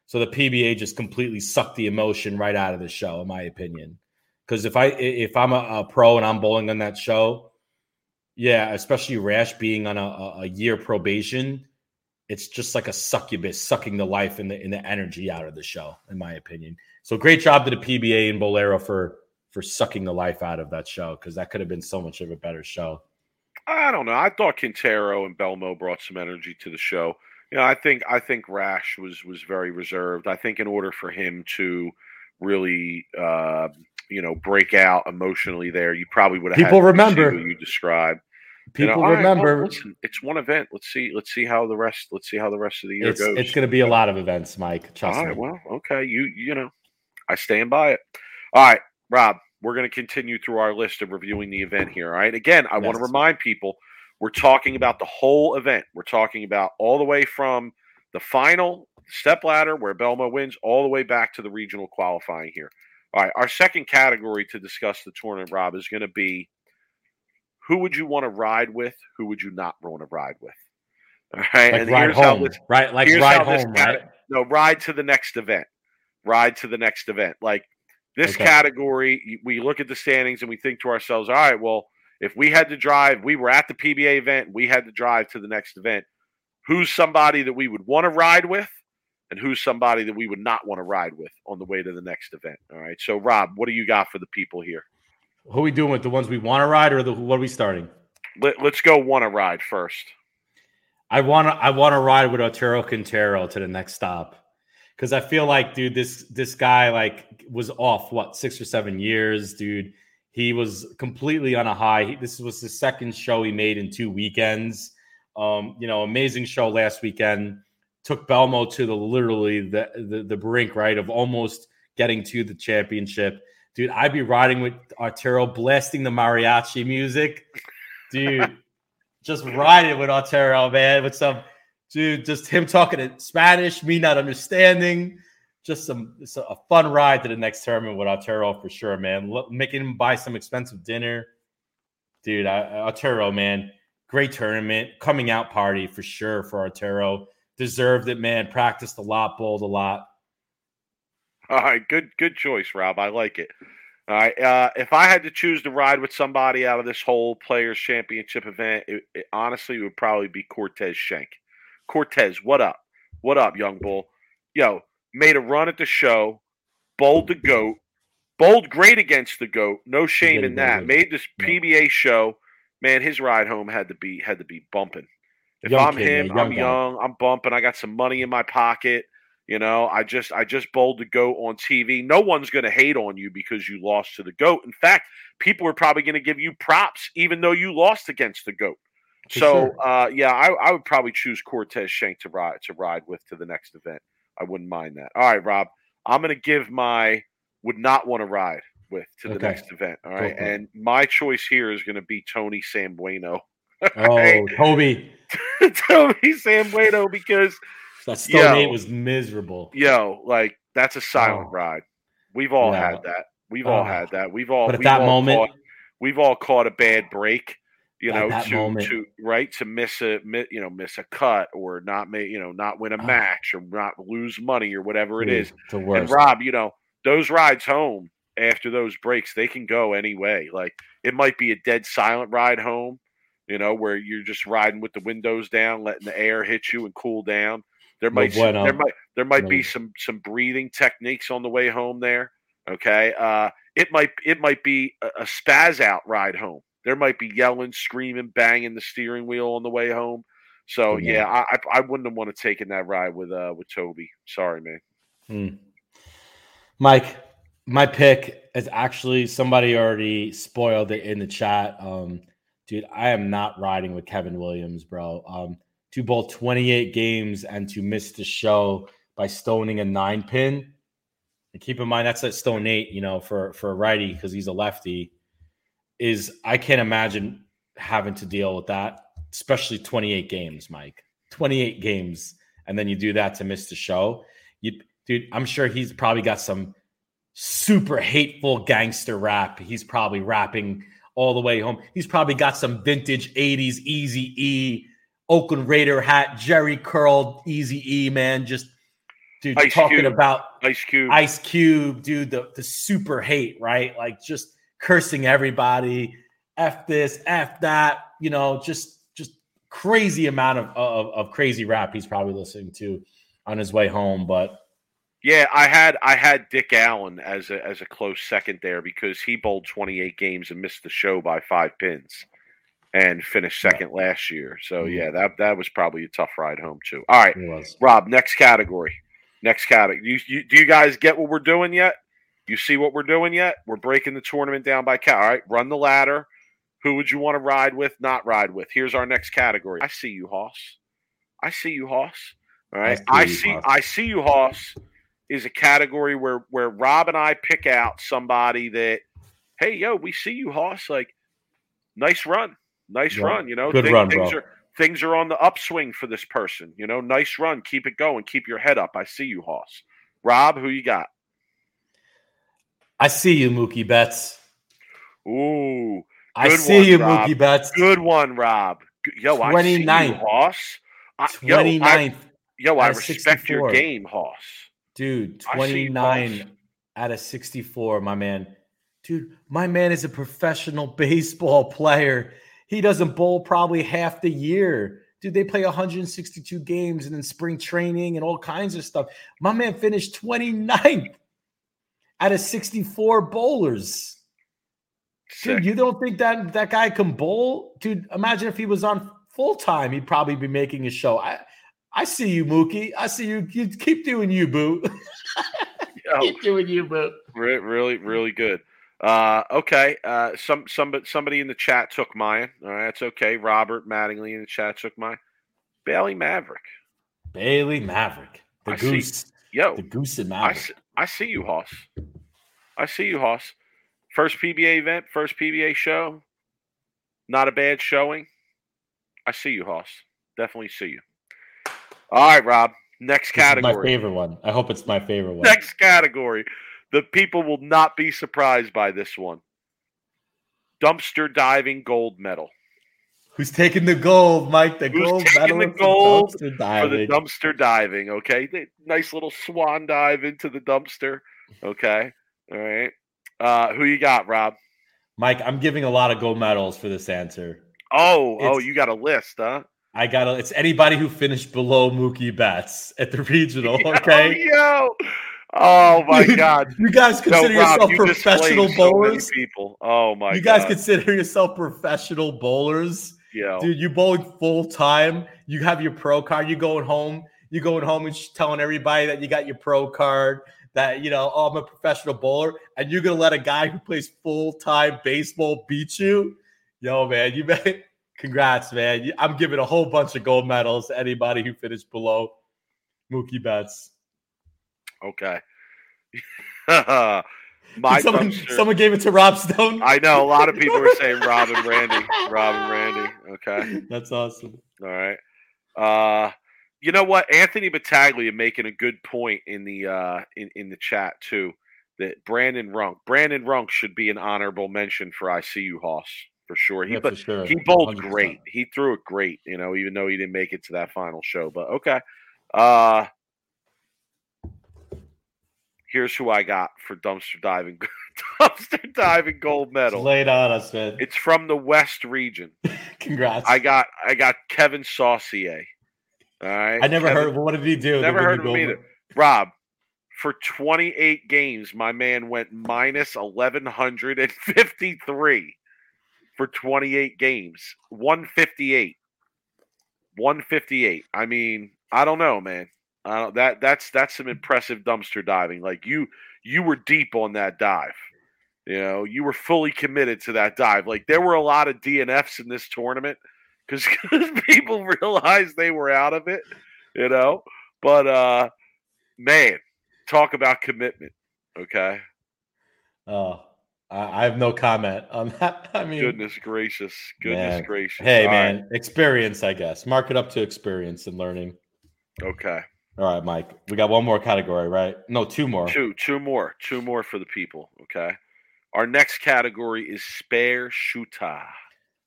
So the PBA just completely sucked the emotion right out of the show, in my opinion. Because if I if I'm a, a pro and I'm bowling on that show, yeah, especially Rash being on a, a, year probation, it's just like a succubus sucking the life and the in the energy out of the show, in my opinion. So great job to the PBA and Bowlero for for sucking the life out of that show because that could have been so much of a better show. I don't know. I thought Quintero and Belmo brought some energy to the show. You know, I think I think Rash was was very reserved. I think in order for him to really, uh, you know, break out emotionally, there, you probably would have People had remember. who you described. You know, People all right, well, remember listen, it's one event. Let's see. Let's see how the rest. Let's see how the rest of the year it's goes. it's going to be a lot of events, Mike. Trust All me. right. Well, okay. You you know, I stand by it. All right, Rob. We're going to continue through our list of reviewing the event here. All right. Again, I want to remind people we're talking about the whole event. We're talking about all the way from the final step ladder where Belmo wins, all the way back to the regional qualifying here. All right. Our second category to discuss the tournament, Rob, is going to be who would you want to ride with? Who would you not want to ride with? All right. Like and ride here's how this- right? Like ride home, right? no, ride to the next event. Ride to the next event. Like this Okay. category, we look at the standings and we think to ourselves, all right, well, if we had to drive, we were at the PBA event, we had to drive to the next event. Who's somebody that we would want to ride with, and who's somebody that we would not want to ride with on the way to the next event? All right. So, Rob, what do you got for the people here? Who are we doing with the ones we want to ride, or the what are we starting? Let, let's go want to ride first. I want to I want to ride with Arturo Quintero to the next stop because I feel like, dude, this this guy like was off what six or seven years, dude. He was completely on a high. He- This was the second show he made in two weekends. Um, you know, amazing show last weekend. Took Belmo to the literally the, the the brink, right, of almost getting to the championship. Dude, I'd be riding with Arturo, blasting the mariachi music, dude *laughs* just riding with Arturo, man, with some dude, just him talking in Spanish, me not understanding. Just some it's a fun ride to the next tournament with Arturo for sure, man. Look, making him buy some expensive dinner, dude. I, Arturo, man, great tournament, coming out party for sure for Arturo. Deserved it, man. Practiced a lot, bowled a lot. All right, good good choice, Rob. I like it. All right, uh, if I had to choose to ride with somebody out of this whole Players Championship event, it, it honestly it would probably be Cortez Schenck. Cortez, what up? What up, young bull? Yo, made a run at the show, bowled the goat, bowled great against the goat. No shame in that. Made this PBA show. Man, his ride home had to be had to be bumping. If Young I'm kid, him, yeah, young I'm guy. young, I'm bumping. I got some money in my pocket. You know, I just I just bowled the goat on TV. No one's going to hate on you because you lost to the goat. In fact, people are probably going to give you props even though you lost against the goat. For so, sure. uh, yeah, I, I would probably choose Cortez Schenck to ride to ride with to the next event. I wouldn't mind that. All right, Rob, I'm going to give my would not want to ride with to the Okay. next event. All right, Go right, for it. and my choice here is going to be Tony Sambueno. *laughs* Oh, Toby. *laughs* Toby Sambueno because That Stone Yo. 8 was miserable. yo, like that's a silent Oh. ride. We've all had that. We've all Oh. had that. We've all But at that all moment- caught, we've all caught a bad break. You know, to moment. to right to miss a you know miss a cut or not make you know not win a Oh. match or not lose money or whatever it is. The And. Rob, you know, those rides home after those breaks, they can go any way. Like it might be a dead silent ride home, you know, where you're just riding with the windows down, letting the air hit you and cool down. There No might bueno. there might there might be some some breathing techniques on the way home there. Okay. Uh it might it might be a, a spaz out ride home. There might be yelling, screaming, banging the steering wheel on the way home. So Yeah. yeah, I I wouldn't have want to taken that ride with uh with Toby. Sorry, man. Hmm. Mike, my pick is actually somebody already spoiled it in the chat. Um, dude, I am not riding with Kevin Williams, bro. Um, to bowl 28 games and to miss the show by stoning a nine pin. And keep in mind that's a stone eight, you know, for for a righty because he's a lefty. Is I can't imagine having to deal with that, especially 28 games, Mike. 28 games, and then you do that to miss the show. You, dude, I'm sure he's probably got some super hateful gangster rap. He's probably rapping all the way home. He's probably got some vintage 80s Easy E, Oakland Raider hat, Jheri curled Easy E, man. Just dude, Ice talking Cube. about Ice Cube. Ice Cube, dude, the, the super hate, right? Like just cursing everybody, F this, F that, you know, just just crazy amount of, of, of crazy rap he's probably listening to on his way home. But Yeah, I had I had Dick Allen as a as a close second there because he bowled 28 games and missed the show by five pins, and finished Yeah. second last year. So Mhm. yeah, that that was probably a tough ride home too. All right. Rob, next category. Next category. You, you, do you guys get what we're doing yet? You see what we're doing yet? We're breaking the tournament down by cat. All right, run the ladder. Who would you want to ride with? Not ride with. Here's our next category. I see you, Hoss. I see you, Hoss. All right. I see you. I see you, Hoss. Is a category where where Rob and I pick out somebody that, hey, yo, we see you, Hoss. Like, nice run, nice Yeah. run. You know, Good Thi- run, things bro. are things are on the upswing for this person. You know, nice run. Keep it going. Keep your head up. I see you, Hoss. Rob, who you got? I see you, Mookie Betts. Ooh, I see one, you, Rob. Mookie Betts. good one, Rob. Yo, I see you, 29th. Hoss. I, yo, I, 29th, yo, I out of respect your 64. game, Hoss. dude. I see you, 29 Hoss. out of 64, my man. Dude, my man is a professional *laughs* baseball player. He doesn't bowl probably half the year. Dude, they play 162 games and then spring training and all kinds of stuff. My man finished 29th out of 64 bowlers. Sick. Dude, you don't think that that guy can bowl? Dude, imagine if he was on full time, he'd probably be making a show. I I see you, Mookie. I see you. You keep doing you, boo. *laughs* Yo, keep doing you, boo. really, really good. Uh, okay. Uh, some some somebody in the chat took mine. All right, that's okay. Robert Mattingly in the chat took mine. Bailey Mavrick. Bailey Mavrick, the I see. goose, Yo, the goose and I Maverick. see, I see you, Hoss. I see you, Hoss. First PBA event, first PBA show. Not a bad showing. I see you, Hoss. Definitely see you. All right, Rob. Next is my favorite one. I hope it's my favorite one. Next category. The people will not be surprised by this one. Dumpster diving gold medal Who's taking the gold, Mike? The Who's gold taking medal the for gold dumpster for the dumpster diving. Okay, nice little swan dive into the dumpster. Okay, all right. Uh, who you got, Rob? Mike, I'm giving a lot of gold medals for this answer. Oh, oh, you got a list, huh? I got to It's anybody who finished below Mookie Betts at the regional. *laughs* Okay. Oh, yo. Oh *laughs* my Dude, God. You guys No, consider Rob, yourself you professional displaced so bowlers? people. Oh my god, you guys God. consider yourself professional bowlers? Yeah. Dude, you bowling full time. You have your pro card. You going home. You going home and telling everybody that you got your pro card. That you know, oh, I'm a professional bowler, and you're gonna let a guy who plays full time baseball beat you? Yo, man, you bet. *laughs* Congrats, man. I'm giving a whole bunch of gold medals to anybody who finished below Mookie Betts. Okay. *laughs* Someone, someone gave it to Rob Stone. I know a lot of *laughs* people were saying Rob and Randy. Rob and Randy. Okay. That's awesome. All right. Uh you know what? Anthony Battaglia making a good point in the uh in, in the chat too. That Brandon Runk. Brandon Runk should be an honorable mention for ICU Hoss for sure. He Yeah, but sure. he bowled 100%. great. He threw it great, you know, even though he didn't make it to that final show. But okay. Uh here's who I got for dumpster diving *laughs* dumpster diving gold medal. lay it on us, man. It's from the West region. *laughs* Congrats. I got I got Kevin Saucier. All right. I never Kevin- heard. What did he do? Never heard of him either. Rob, for 28 games, my man went minus 1153 for 28 games. 158. 158. I mean, I don't know, man. I don't, that that's that's some impressive dumpster diving. Like you you were deep on that dive. You know, you were fully committed to that dive. Like there were a lot of DNFs in this tournament because *laughs* people *laughs* realized they were out of it. You know, but uh, man, talk about commitment. Okay, Oh, I, I have no comment on *laughs* that. I mean, goodness gracious, goodness Man. gracious. hey, All right, man, experience, I guess. Mark it up to experience and learning. Okay, All right, Mike. We got one more category, right? No, two more. two, two more, two more for the people. Okay, our next category is spare shooter.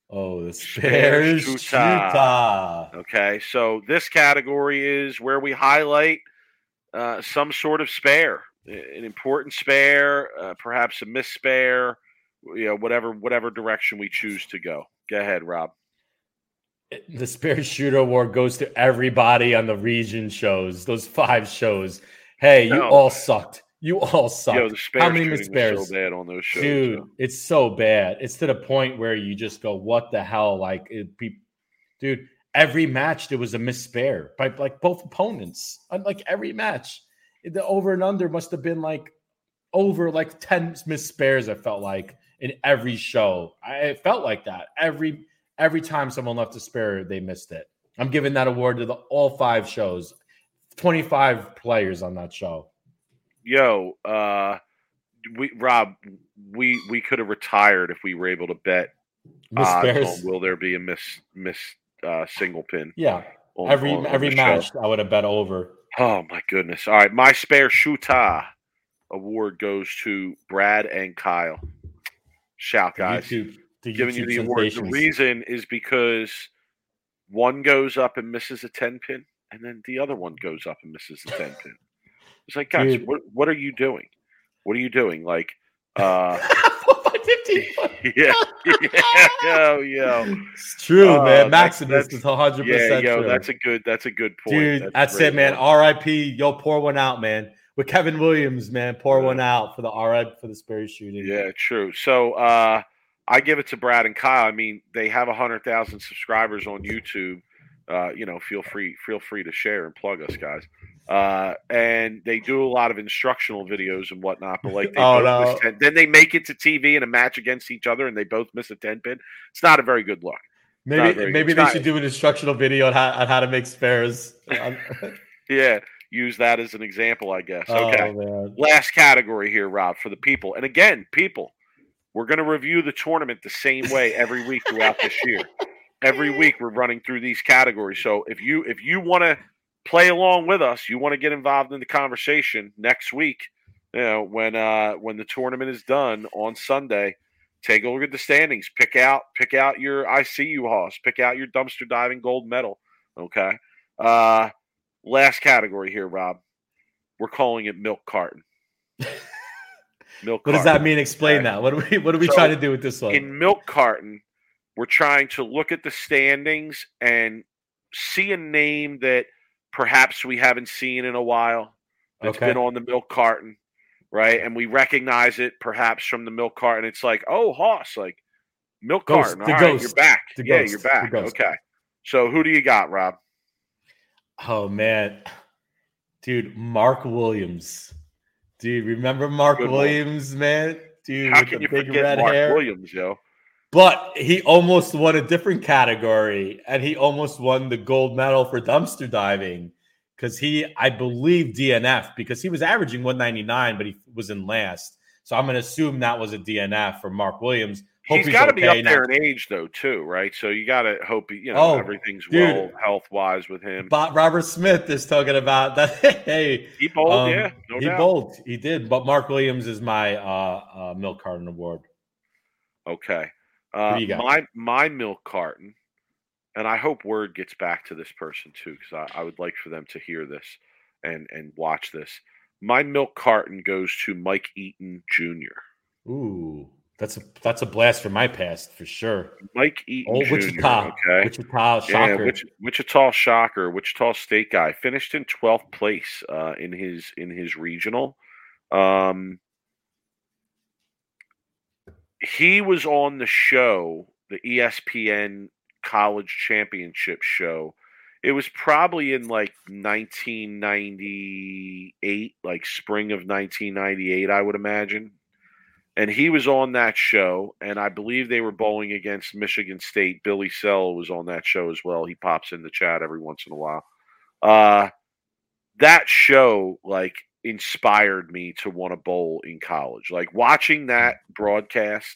Oh, the Spare spare shooter. shooter. Okay, so this category is where we highlight uh, some sort of spare, an important spare, uh, perhaps a miss spare, you know, whatever whatever direction we choose to go. Go ahead, Rob. The spare shooter award goes to everybody on the region shows. Those five shows. Hey, you No. all sucked. You all sucked. Yo, How many spares? so bad on those shows. Dude, yo. it's so bad. It's to the point where you just go, "What the hell?" Like, it be, dude. Every match there was a missed spare by like both opponents. On, Like every match, the over and under must have been like over like ten missed spares. I felt like in every show. I it felt like that every every time someone left a spare, they missed it. I'm giving that award to the all five shows. Twenty five players on that show. Yo, uh, we Rob, we we could have retired if we were able to bet on will there be a miss miss uh, single pin. Yeah, on- every on- on every the show. match I would have bet over. Oh my goodness! All right, my spare shooter award goes to Brad and Kyle. Shout, guys! YouTube, the Giving you the award. The reason is because one goes up and misses a ten pin, and then the other one goes up and misses the ten pin. *laughs* It's like, guys, Dude. what what are you doing? What are you doing? Like, uh, *laughs* yeah, *laughs* yeah, yo, yo. It's true, Oh, man. Maximus is 100% Yeah, yo, true. that's a good, that's a good point. Dude, that's, great it, man. RIP. Yo, pour one out, man. With Kevin Williams, man. Pour Yeah. one out for the RIP for the Sperry shooting. Yeah, true. So uh, I give it to Brad and Kyle. I mean, they have a hundred thousand subscribers on YouTube. Uh, you know, feel free, feel free to share and plug us, guys. Uh, and they do a lot of instructional videos and whatnot. But like, they Oh, no. miss 10 then they make it to TV in a match against each other, and they both miss a ten pin. It's not a very good look. Maybe maybe it's they not- should do an instructional video on how, on how to make spares. *laughs* Yeah, use that as an example, I guess. Okay. Oh, last category here, Rob, for the people. And again, people, we're going to review the tournament the same way every week throughout this year. Every week we're running through these categories. So if you if you want to play along with us, you want to get involved in the conversation next week, you know, when uh when the tournament is done on Sunday, take a look at the standings, pick out pick out your ICU hoss, pick out your dumpster diving gold medal, okay? Uh last category here, Rob. We're calling it milk carton. *laughs* Milk What does that mean? Explain Okay. that. What are we what are we So, trying to do with this one? In milk carton, we're trying to look at the standings and see a name that perhaps we haven't seen in a while. That's Okay. been on the milk carton, right? And we recognize it perhaps from the milk carton. It's like, oh, Hoss, like milk Ghost, carton. All right, ghost, you're back. yeah, ghost, you're back. Okay. So who do you got, Rob? Oh man, dude, Mark Williams, dude, remember Mark Good one. Williams, man, dude, How with the you big red Mark hair. Williams, yo? But he almost won a different category, and he almost won the gold medal for dumpster diving because he, I believe, DNF because he was averaging 199, but he was in last. So I'm going to assume that was a DNF for Mark Williams. Hope he's got to be okay up there in age though, too, right? So you got to hope he- you know Oh, everything's dude. well health wise with him. But Robert Smith is talking about that. *laughs* Hey, He bowled, um, yeah, no he doubt. bowled. He did. But Mark Williams is my uh, uh, milk carton award. Okay. Uh, my my milk carton, and I hope word gets back to this person too, because I, I would like for them to hear this and and watch this. My milk carton goes to Mike Eaton Jr. Ooh, that's a that's a blast from my past for sure. Mike Eaton Oh, Jr. Wichita, Okay. Wichita, shocker. Wich- Wichita Shocker, Wichita State guy, finished in 12th place uh, in his in his regional. Um, he was on the show, the ESPN College Championship show. It was probably in like 1998, like spring of 1998, I would imagine. And he was on that show, and I believe they were bowling against Michigan State. Billy Sell was on that show as well. He pops in the chat every once in a while. Uh, that show like inspired me to want to bowl in college. Like watching that broadcast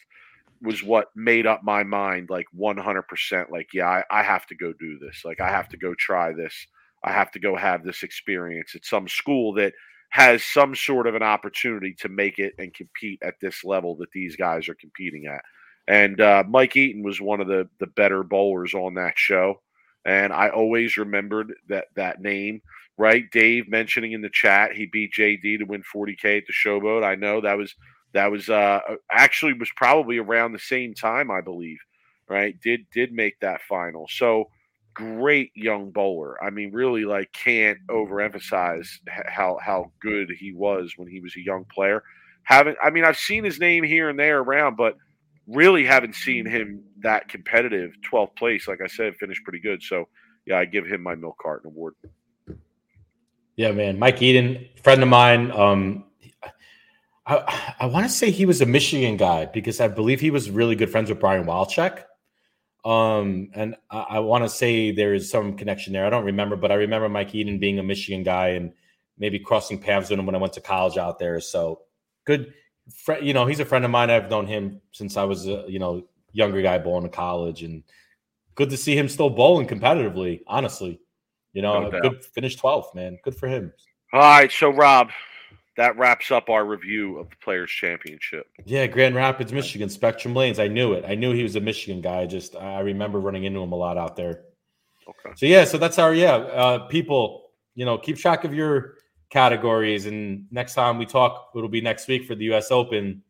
was what made up my mind like 100% like yeah I, I have to go do this like i have to go try this i have to go have this experience at some school that has some sort of an opportunity to make it and compete at this level that these guys are competing at. And uh, mike eaton was one of the the better bowlers on that show. And i always remembered that that name right? Dave mentioning in the chat he beat jd to win 40k at the showboat. I know that was that was uh actually was probably around the same time i believe right? Did did make that final. So great young bowler i mean really like can't overemphasize how how good he was when he was a young player haven't i mean i've seen his name here and there around but really haven't seen him that competitive 12th place like i said finished pretty good so yeah i give him my milk carton award Yeah, man. Mike Eaton, friend of mine. Um, I, I want to say he was a Michigan guy because I believe he was really good friends with Brian Walchek. Um, and I, I want to say there is some connection there. I don't remember, but I remember Mike Eaton being a Michigan guy and maybe crossing paths with him when I went to college out there. So good, you know, he's a friend of mine. I've known him since I was a you know younger guy bowling to college, and good to see him still bowling competitively. Honestly, you know, No good finish 12th, man. Good for him. all right so rob that wraps up our review of the players championship Yeah, Grand Rapids, Michigan, Spectrum Lanes. I knew it. I knew he was a Michigan guy. I just I remember running into him a lot out there. okay So yeah, so that's our yeah. Uh, people, you know, keep track of your categories, and next time we talk, it'll be next week for the U.S. Open.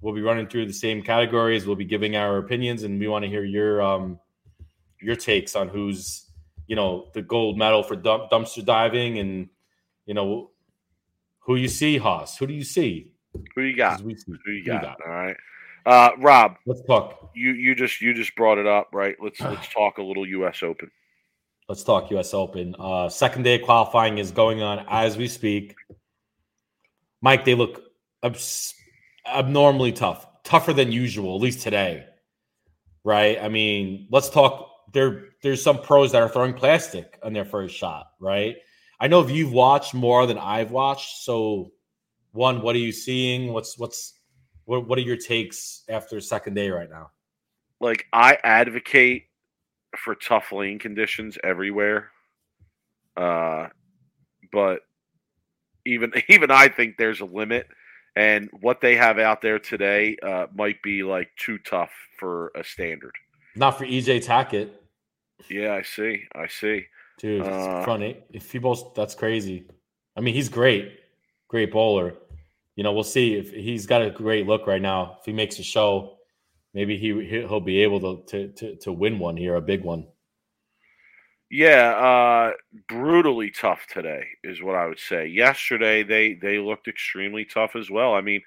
We'll be running through the same categories. We'll be giving our opinions, and we want to hear your um your takes on who's you know the gold medal for dump, dumpster diving, and you know who you see, Hoss. Who do you see? who you got we see- Who you who got? All right, uh, Rob. Let's talk. You you just you just brought it up, right? Let's let's *sighs* talk a little U.S. Open. Let's talk U.S. Open. Uh, second day of qualifying is going on as we speak. Mike, they look abs- abnormally tough, tougher than usual, at least today. Right? I mean, let's talk. There, there's some pros that are throwing plastic on their first shot. Right? I know if you've watched more than I've watched. So, one, what are you seeing? What's what's what? What are your takes after second day right now? Like I advocate for tough lane conditions everywhere, uh, but even *laughs* even I think there's a limit, and what they have out there today uh, might be like too tough for a standard. Not for EJ Tackett. Yeah, I see. I see. Dude, Uh, it's funny. If he bowls, that's crazy. I mean, he's great, great bowler. You know, we'll see if he's got a great look right now. If he makes a show, maybe he he- he'll be able to to to, to win one here, a big one. Yeah, uh, brutally tough today is what I would say. Yesterday they they looked extremely tough as well. I mean,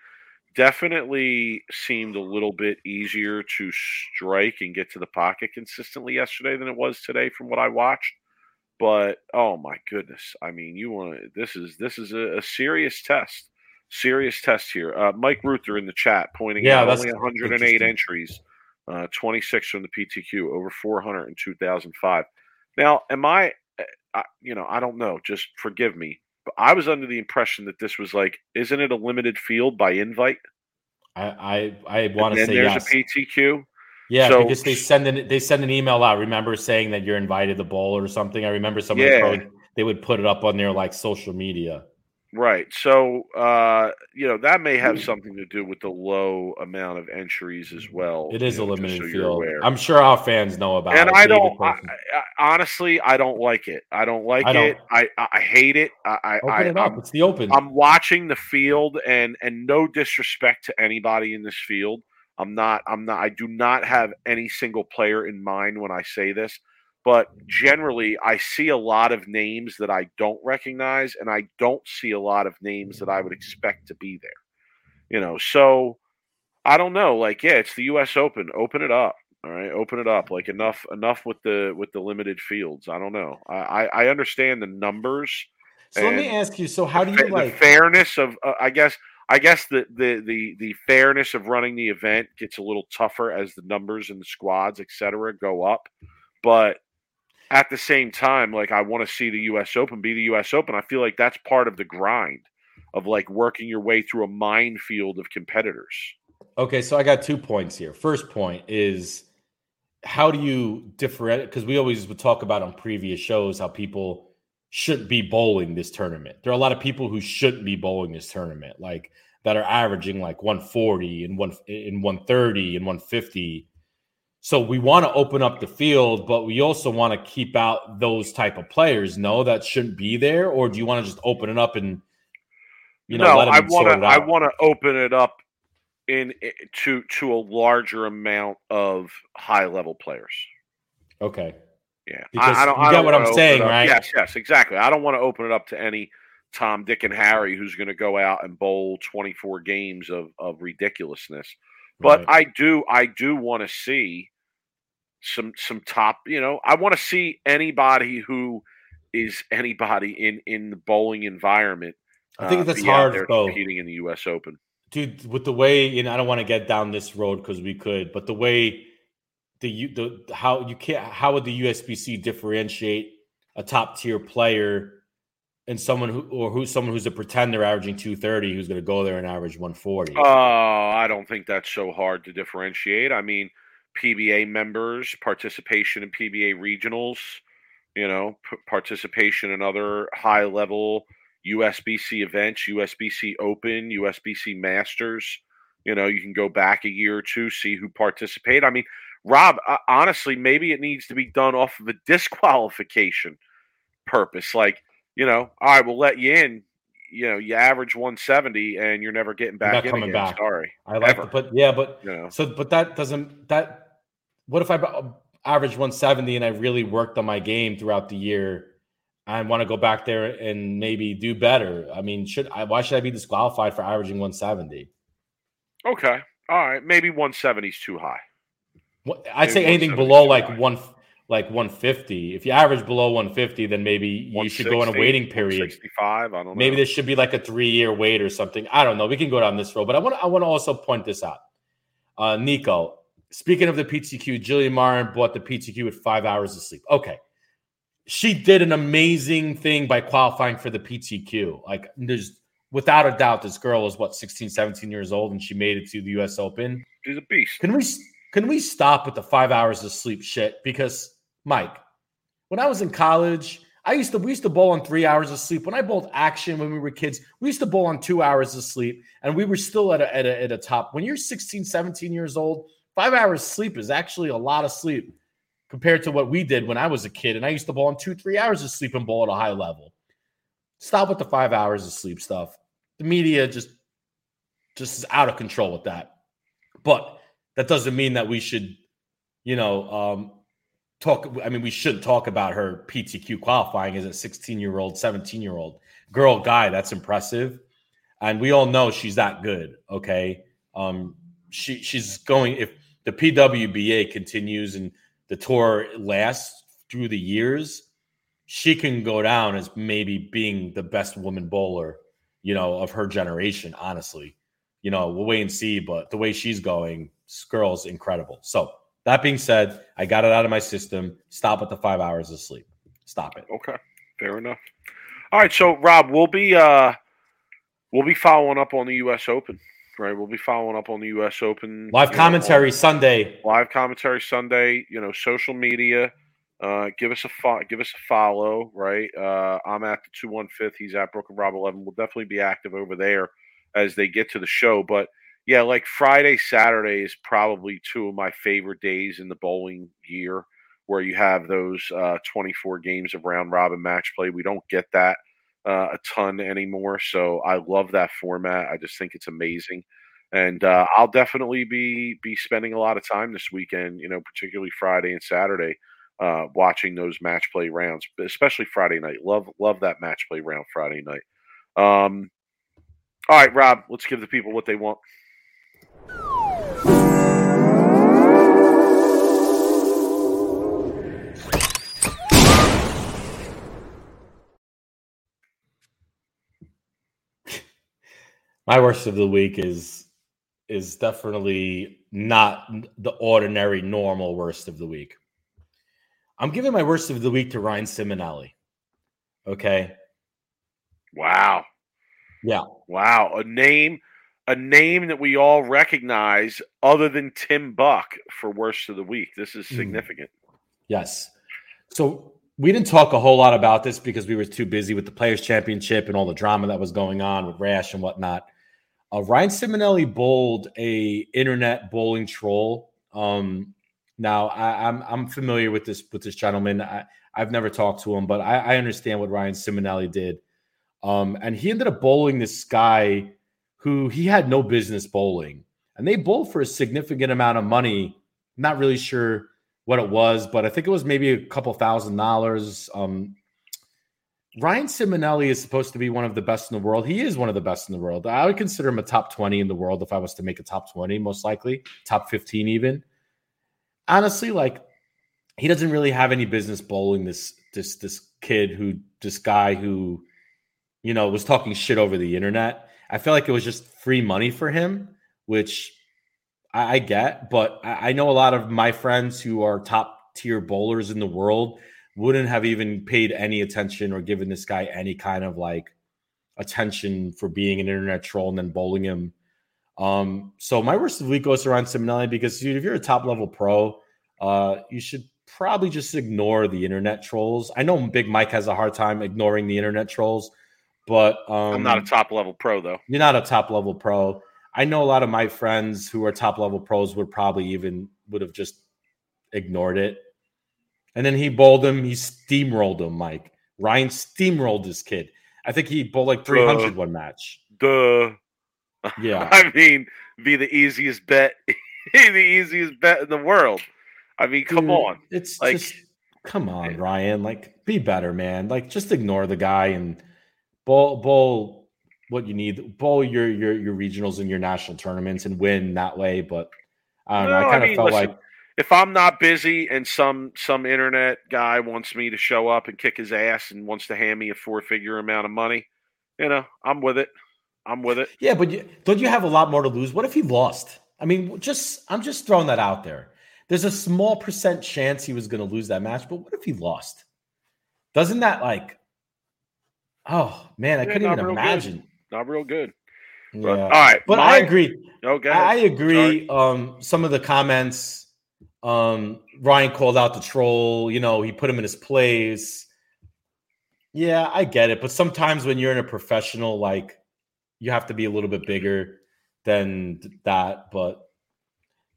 definitely seemed a little bit easier to strike and get to the pocket consistently yesterday than it was today from what I watched. But oh my goodness, I mean, you want to this is this is a, a serious test. Serious test here. Uh, Mike Ruther in the chat pointing Yeah, out that's only 108 entries, uh, 26 from the PTQ, over 400 in 2005. Now, am I, I? You know, I don't know. Just forgive me. But I was under the impression that this was like, isn't it a limited field by invite? I I, I want to say there's yes. a PTQ. Yeah, so- because they send an they send an email out. Remember saying that you're invited to bowl or something. I remember somebody Yeah. pros they would put it up on their like social media. Right. So, uh, you know, that may have something to do with the low amount of entries as well. It is a know, limited so field. I'm sure our fans know about and it. I don't. I, I, honestly, I don't like it. I don't like I don't. it. I, I I hate it. I I, Open I it up. I'm, it's the open. I'm watching the field, and and no disrespect to anybody in this field. I'm not. I'm not. I do not have any single player in mind when I say this. But generally, I see a lot of names that I don't recognize, and I don't see a lot of names that I would expect to be there. You know, so I don't know. Like, yeah, it's the U.S. Open. Open it up. All right, open it up. Like enough, enough with the with the limited fields. I don't know. I I, I understand the numbers. so let me ask you. So how do you fa- like? the fairness of? Uh, I guess. I guess the, the the the fairness of running the event gets a little tougher as the numbers and the squads, et cetera, go up. But at the same time, like I want to see the U.S. Open be the U.S. Open. I feel like that's part of the grind of like working your way through a minefield of competitors. Okay, so I got two points here. First point is how do you differentiate? Because we always would talk about on previous shows how people shouldn't be bowling this tournament. There are a lot of people who shouldn't be bowling this tournament, like that are averaging like 140 and one in 130 and 150. So we want to open up the field, but we also want to keep out those type of players. No, that shouldn't be there. Or do you want to just open it up and you know no, let them I want to. I want to open it up in to to a larger amount of high level players. okay. Yeah, Because I, I don't. you I get don't what I'm saying, right? Yes, yes, exactly. I don't want to open it up to any Tom, Dick, and Harry who's going to go out and bowl 24 games of of ridiculousness. But Right. I do, I do want to see some some top. You know, I want to see anybody who is anybody in in the bowling environment. I think uh, that's hard, competing in the U.S. Open. dude with the way you know i don't want to get down this road because we could but the way the the how you can't how would the usbc differentiate a top tier player and someone who or who's someone who's a pretender averaging 230 who's going to go there and average 140 Oh, I don't think that's so hard to differentiate. I mean, PBA members, participation in PBA regionals, you know, p- participation in other high level USBC events, USBC Open, USBC Masters. You know, you can go back a year or two, see who participate. I mean, Rob, uh, honestly, maybe it needs to be done off of a disqualification purpose. Like, you know, all right, we'll let you in. You know, you average 170 and you're never getting back in coming again. back. Sorry. i like ever. to put yeah but You know, so but that doesn't that what if I average 170 and i really worked on my game throughout the year I want to go back there and maybe do better. I mean, should I? Why should I be disqualified for averaging 170? okay. All right. Maybe 170 is too high. What, I'd say anything below like one, like 150. If you average below 150, then maybe you should go in a waiting period. 165. I don't know. Maybe there should be like a three year wait or something. I don't know. We can go down this road, but I want to, I want to also point this out. Uh, Nico, speaking of the PTQ, Jillian Martin bought the PTQ with five hours of sleep. Okay. She did an amazing thing by qualifying for the PTQ. Like, there's without a doubt, this girl is what 16, 17 years old, and she made it to the US Open. She's a beast. Can we can we stop with the five hours of sleep shit? Because Mike, when I was in college, I used to we used to bowl on three hours of sleep. When I bowled action when we were kids, we used to bowl on two hours of sleep, and we were still at a, at a, at a top. When you're 16, 17 years old, five hours of sleep is actually a lot of sleep compared to what we did when I was a kid. And I used to bowl on two, three hours of sleep and bowl at a high level. Stop with the five hours of sleep stuff. The media just just is out of control with that. But that doesn't mean that we should, you know, um, talk. I mean, we shouldn't talk about her PTQ qualifying as a 16 year old, 17 year old girl, guy. That's impressive. And we all know she's that good. Okay. Um, she she's going if the PWBA continues and the tour lasts through the years, she can go down as maybe being the best woman bowler, you know, of her generation, honestly you know, we'll wait and see. But the way she's going, this girl's incredible. So that being said, I got it out of my system. Stop at the five hours of sleep. Stop it. Okay. Fair enough. All right, so Rob, we'll be uh we'll be following up on the U.S. Open, right? We'll be following up on the U.S. Open Live you know, commentary Sunday. live commentary Sunday. You know, social media. Uh, give us a fo- give us a follow, right? Uh, I'm at the two one fifth. He's at Brooklyn Rob eleven. We'll definitely be active over there as they get to the show. But yeah, like Friday, Saturday is probably two of my favorite days in the bowling year, where you have those uh, 24 games of round robin match play. We don't get that uh, a ton anymore, so I love that format. I just think it's amazing and uh, I'll definitely be be spending a lot of time this weekend. You know, particularly Friday and Saturday, uh, watching those match play rounds, especially Friday night. Love love that match play round Friday night. Um, all right, Rob, let's give the people what they want. My worst of the week is is definitely not the ordinary normal worst of the week. I'm giving my worst of the week to Ryan Simonelli. Okay. Wow, Yeah. wow, a name, a name that we all recognize, other than Tim Buck for worst of the week. This is Hmm. significant. Yes. So we didn't talk a whole lot about this because we were too busy with the Players Championship and all the drama that was going on with Rash and whatnot. Uh, Ryan Simonelli bowled a internet bowling troll. Um, now I, I'm I'm familiar with this with this gentleman. I, I've never talked to him, but I, I understand what Ryan Simonelli did. Um, and he ended up bowling this guy who he had no business bowling, and they bowled for a significant amount of money. Not really sure what it was, but I think it was maybe a couple thousand dollars. Um, Ryan Simonelli is supposed to be one of the best in the world. He is one of the best in the world. I would consider him a top 20 in the world if I was to make a top 20, most likely, top 15 even. Honestly, like he doesn't really have any business bowling this this this kid who this guy who you know was talking shit over the internet. I feel like it was just free money for him, which I, I get, but I, I know a lot of my friends who are top tier bowlers in the world wouldn't have even paid any attention or given this guy any kind of like attention for being an internet troll and then bowling him. Um, so my worst of the week goes around Simonelli because dude, if you're a top level pro, uh, you should probably just ignore the internet trolls. I know Big Mike has a hard time ignoring the internet trolls, but um, I'm not a top level pro though. you're not a top level pro. I know a lot of my friends who are top level pros would probably even would have just ignored it. And then he bowled him. He steamrolled him, Mike. Ryan steamrolled this kid. I think he bowled like 300 one match. Duh. Yeah. *laughs* I mean, be the easiest bet, *laughs* the easiest bet in the world. I mean, come Dude, on. It's Like- just come on, eh. Ryan. Like, be better, man. Like, just ignore the guy and bowl bowl what you need. Bowl your your your regionals and your national tournaments and win that way. But I don't. No, I I kind of felt like If I'm not busy and some some internet guy wants me to show up and kick his ass and wants to hand me a four figure amount of money, you know, I'm with it. I'm with it. Yeah, but you, don't you have a lot more to lose? What if he lost? I mean, just I'm just throwing that out there. There's a small percent chance he was going to lose that match, but what if he lost? Doesn't that like? Oh man, I Yeah, couldn't even real good. imagine. Not real good. Yeah. But, all right, but my- I agree. Okay. I agree. Um, some of the comments, um, Ryan called out the troll. You know, he put him in his place. Yeah, I get it. But sometimes when you're in a professional, like, you have to be a little bit bigger than that. But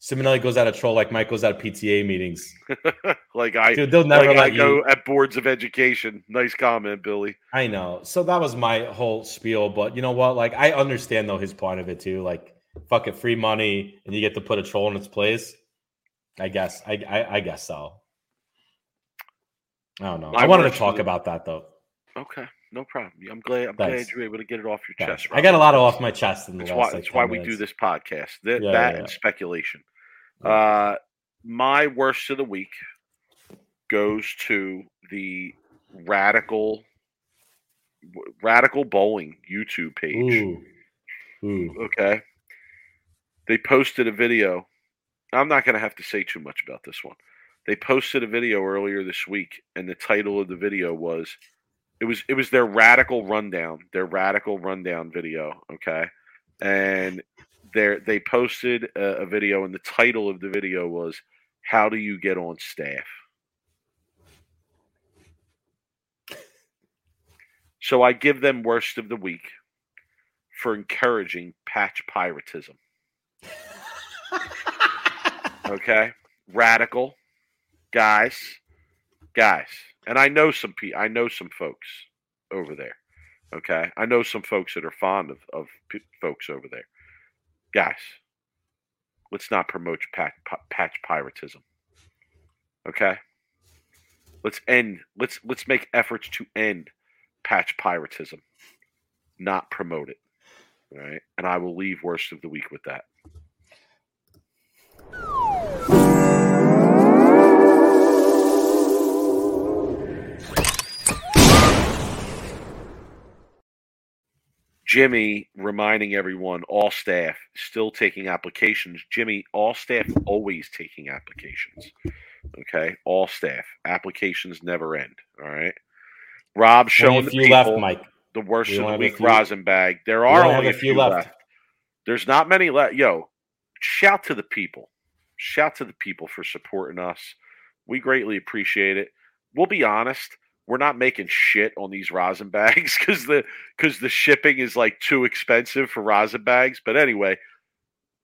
Simonelli goes out of troll like Mike goes out of PTA meetings. *laughs* like I, Dude, they'll never like I let you. at boards of education. Nice comment, Billy. I know. So that was my whole spiel. But you know what? Like, I understand though his point of it too. Like, fuck it, free money, and you get to put a troll in its place. I guess. I I, I guess so. I don't know. My I wanted to talk about that though. Okay, no problem. I'm glad. I'm Thanks. glad you were able to get it off your Thanks. chest. I got a Robert. lot off my chest in the That's last. why. like, That's 10 why we do this podcast. That, Yeah, that yeah, and yeah. speculation. Yeah. Uh, my worst of the week goes to the radical, radical bowling YouTube page. Ooh. Ooh. Okay. They posted a video. I'm not going to have to say too much about this one. They posted a video earlier this week, and the title of the video was It was it was their radical rundown, their radical rundown video. Okay, and they they posted a, a video, and the title of the video was "How do you get on staff?" So I give them worst of the week for encouraging patch piratism. *laughs* okay, radical guys, guys, and I know some pe- I know some folks over there. Okay, I know some folks that are fond of of p- folks over there. Guys, let's not promote patch, patch piratism. Okay, let's end. Let's let's make efforts to end patch piratism, not promote it. All right, and I will leave worst of the week with that. Jimmy reminding everyone, all staff still taking applications. Jimmy, all staff always taking applications. Okay, all staff applications never end. All right. Rob showing the people left, Mike. the worst we of the week rosin bag. There are only a few, few left. left. There's not many left. Yo, shout to the people. Shout to the people for supporting us. We greatly appreciate it. We'll be honest we're not making shit on these rosin bags *laughs* because the because the shipping is like too expensive for rosin bags. But anyway,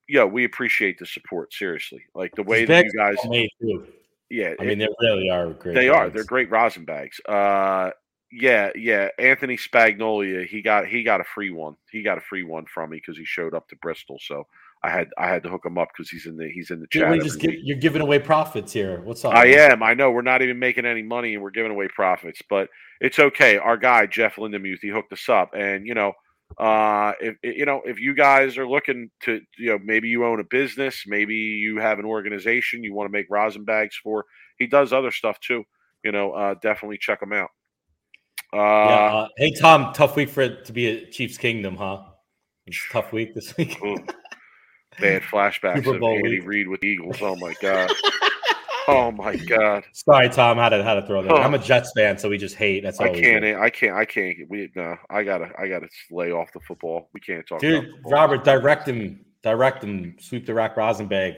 yeah, we appreciate the support. Seriously, like the way that you guys, yeah, I mean they really are great. They bags. are. They're great rosin bags. Uh, yeah, yeah. Anthony Spagnolia, he got he got a free one. He got a free one from me because he showed up to Bristol. So I had I had to hook him up because he's in the he's in the chat. Just give, you're giving away profits here. What's up? I am. I know we're not even making any money and we're giving away profits, but it's okay. Our guy Jeff Lindemuth he hooked us up, and you know, uh, if you know if you guys are looking to you know maybe you own a business, maybe you have an organization you want to make rosin bags for. He does other stuff too. You know, uh, definitely check him out. Uh, yeah, uh, hey Tom, tough week for it to be a Chiefs Kingdom, huh? It's tough week this week. *laughs* Bad flashbacks of Andy Reid with Eagles. Oh my *laughs* god. oh my god. Sorry, Tom. How to how to throw that? Oh. I'm a Jets fan, so we just hate. That's all. I can't. I can't. I can't. We no. I gotta. I gotta lay off the football. We can't talk. Dude, Robert, direct him. Direct him. Sweep the rack Rosenberg.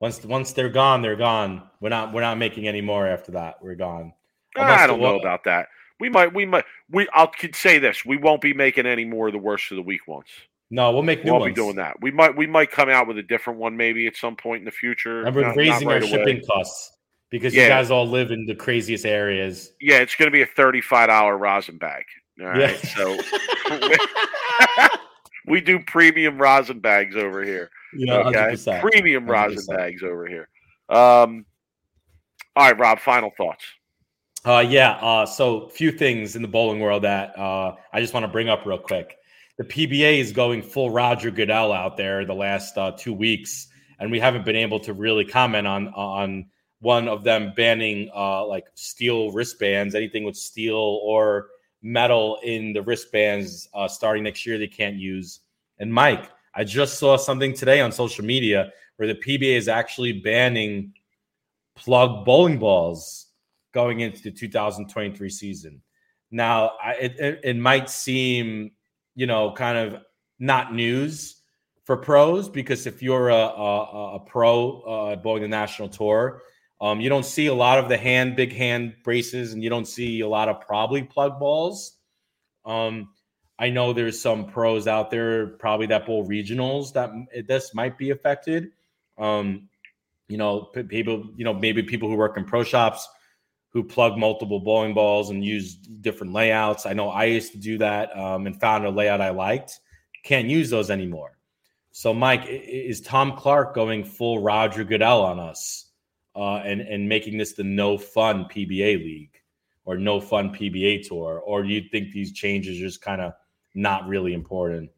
Once once they're gone, they're gone. We're not we're not making any more after that. We're gone. Unless I don't know about that. We might. We might. We. I could say this. We won't be making any more of the worst of the week ones. No, we'll make new we'll ones. be doing that. We might we might come out with a different one maybe at some point in the future. And we're not, raising not right our away. shipping costs because yeah. you guys all live in the craziest areas. Yeah, it's going to be a thirty-five dollar rosin bag. All right, yeah. so *laughs* *laughs* we do premium rosin bags over here. Yeah, okay, 100%. premium 100%. rosin bags over here. Um, all right, Rob. Final thoughts. Uh, yeah. Uh, so few things in the bowling world that uh, I just want to bring up real quick the PBA is going full Roger Goodell out there the last uh, two weeks, and we haven't been able to really comment on on one of them banning uh, like steel wristbands, anything with steel or metal in the wristbands uh, starting next year. They can't use. And Mike, I just saw something today on social media where the PBA is actually banning plug bowling balls going into the 2023 season. Now, I, it, it might seem you know, kind of not news for pros because if you're a, a, a pro uh, bowling the national tour, um, you don't see a lot of the hand, big hand braces, and you don't see a lot of probably plug balls. Um, I know there's some pros out there, probably that bowl regionals that this might be affected. Um, you know, people, you know, maybe people who work in pro shops who plug multiple bowling balls and use different layouts. I know I used to do that um, and found a layout I liked. Can't use those anymore. So, Mike, is Tom Clark going full Roger Goodell on us uh, and and making this the no fun PBA league or no fun PBA tour, or do you think these changes are just kind of not really important?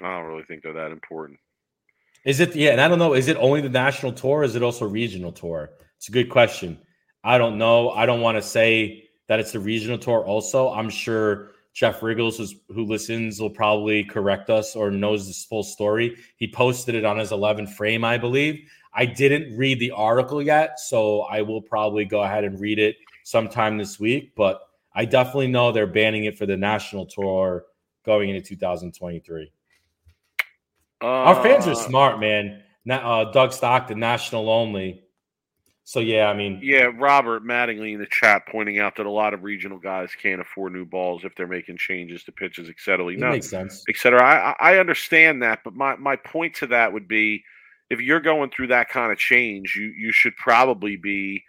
I don't really think they're that important. Is it? Yeah, and I don't know. Is it only the national tour? is it also regional tour? It's a good question. I don't know. I don't want to say that it's the regional tour. Also, I'm sure Jeff Riggles, who listens, will probably correct us or knows this full story. He posted it on his 11 frame, I believe. I didn't read the article yet, so I will probably go ahead and read it sometime this week. But I definitely know they're banning it for the national tour going into 2023. Uh, Our fans are smart, man. Uh, Doug Stockton, national only. So yeah, I mean, Yeah, Robert Mattingly in the chat pointing out that a lot of regional guys can't afford new balls if they're making changes to pitches, et cetera. it No, makes sense. et cetera. I, I I understand that, but my, my point to that would be if you're going through that kind of change, you you should probably be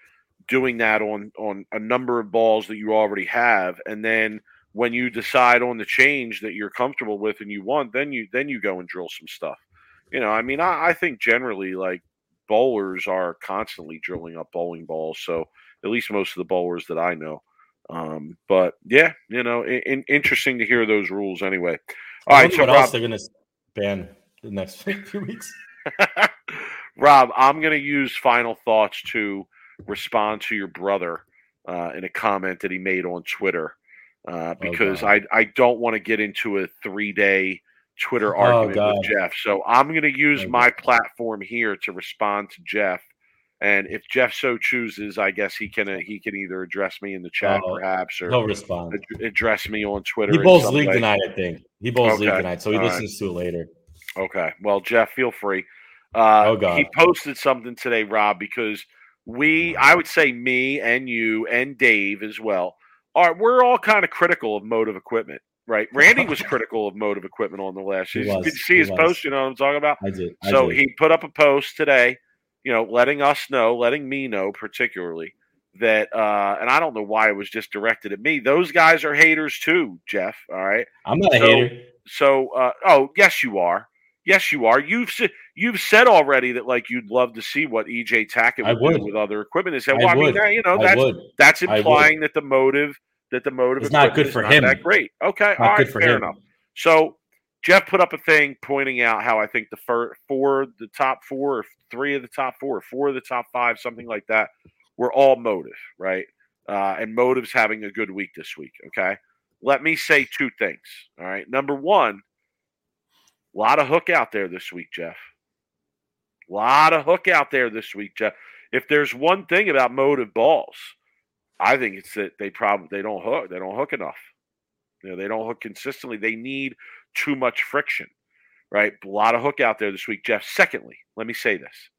doing that on on a number of balls that you already have, and then when you decide on the change that you're comfortable with and you want, then you then you go and drill some stuff. You know, I mean, I, I think generally like bowlers are constantly drilling up bowling balls, so at least most of the bowlers that I know. Um, but yeah, you know, in, in, interesting to hear those rules anyway. All right, so what Rob, else they're gonna ban the next *laughs* few weeks. *laughs* Rob, I'm going to use final thoughts to respond to your brother uh, in a comment that he made on Twitter uh, because I, I don't want to get into a three day Twitter Oh, argument God. with Jeff. So I'm going to use my platform here to respond to Jeff. And if Jeff so chooses, I guess he can uh, he can either address me in the chat, Oh, perhaps, or He'll respond. ad- address me on Twitter. He bowls league way. tonight, I think. He bowls league tonight, so he All right. listens to it later. Okay. Well, Jeff, feel free. Uh, Oh, God. He posted something today, Rob, because we, I would say me and you and Dave as well, are we're all kind of critical of motive equipment, right? *laughs* Randy was critical of motive equipment on the last. He Did was. you see his was. post? You know what I'm talking about? I did. I So did. he put up a post today, you know, letting us know, letting me know particularly that, uh, and I don't know why it was just directed at me. Those guys are haters too, Jeff. All right. I'm not a hater. So, uh, oh, yes, you are. Yes, you are. You've you've said already that like you'd love to see what EJ Tackett I would, would. do with other equipment. Is that I well, I, mean, would. you know, that's that's implying that the motive that the motive It's not good for not him. That great. Okay, all right, fair him. enough. So Jeff put up a thing pointing out how I think the fir- four, the top four, or three of the top four, or four of the top five, something like that, were all motive, right? Uh, and motive's having a good week this week. Okay, let me say two things. All right, number one, a lot of hook out there this week, Jeff. A lot of hook out there this week, Jeff. If there's one thing about motive balls, I think it's that they probably they don't hook. They don't hook enough. You know, they don't hook consistently. They need too much friction, right? A lot of hook out there this week, Jeff. Secondly, let me say this: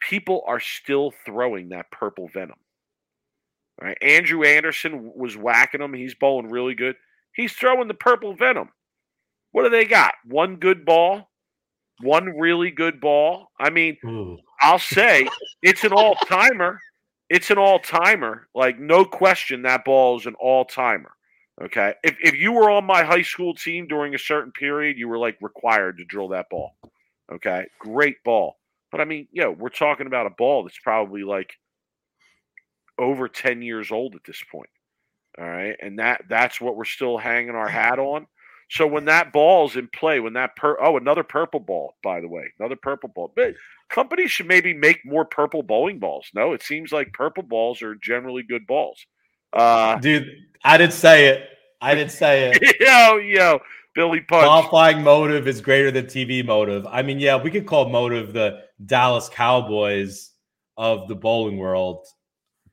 people are still throwing that purple venom. All right, Andrew Anderson was whacking him. He's bowling really good. He's throwing the purple venom. What do they got? One good ball, one really good ball. I mean, Ooh. I'll say it's an all timer. It's an all timer. Like, no question, that ball is an all timer. Okay. If, if you were on my high school team during a certain period, you were like required to drill that ball. Okay. Great ball. But I mean, yo, we're talking about a ball that's probably like over 10 years old at this point. All right. And that that's what we're still hanging our hat on. So when that ball's in play, when that per oh, another purple ball, by the way, another purple ball. But companies should maybe make more purple bowling balls. No, it seems like purple balls are generally good balls. Uh Dude, I didn't say it. I didn't say it. *laughs* yo, yo, Billy Punch. Qualifying motive is greater than TV motive. I mean, yeah, we could call motive the Dallas Cowboys of the bowling world,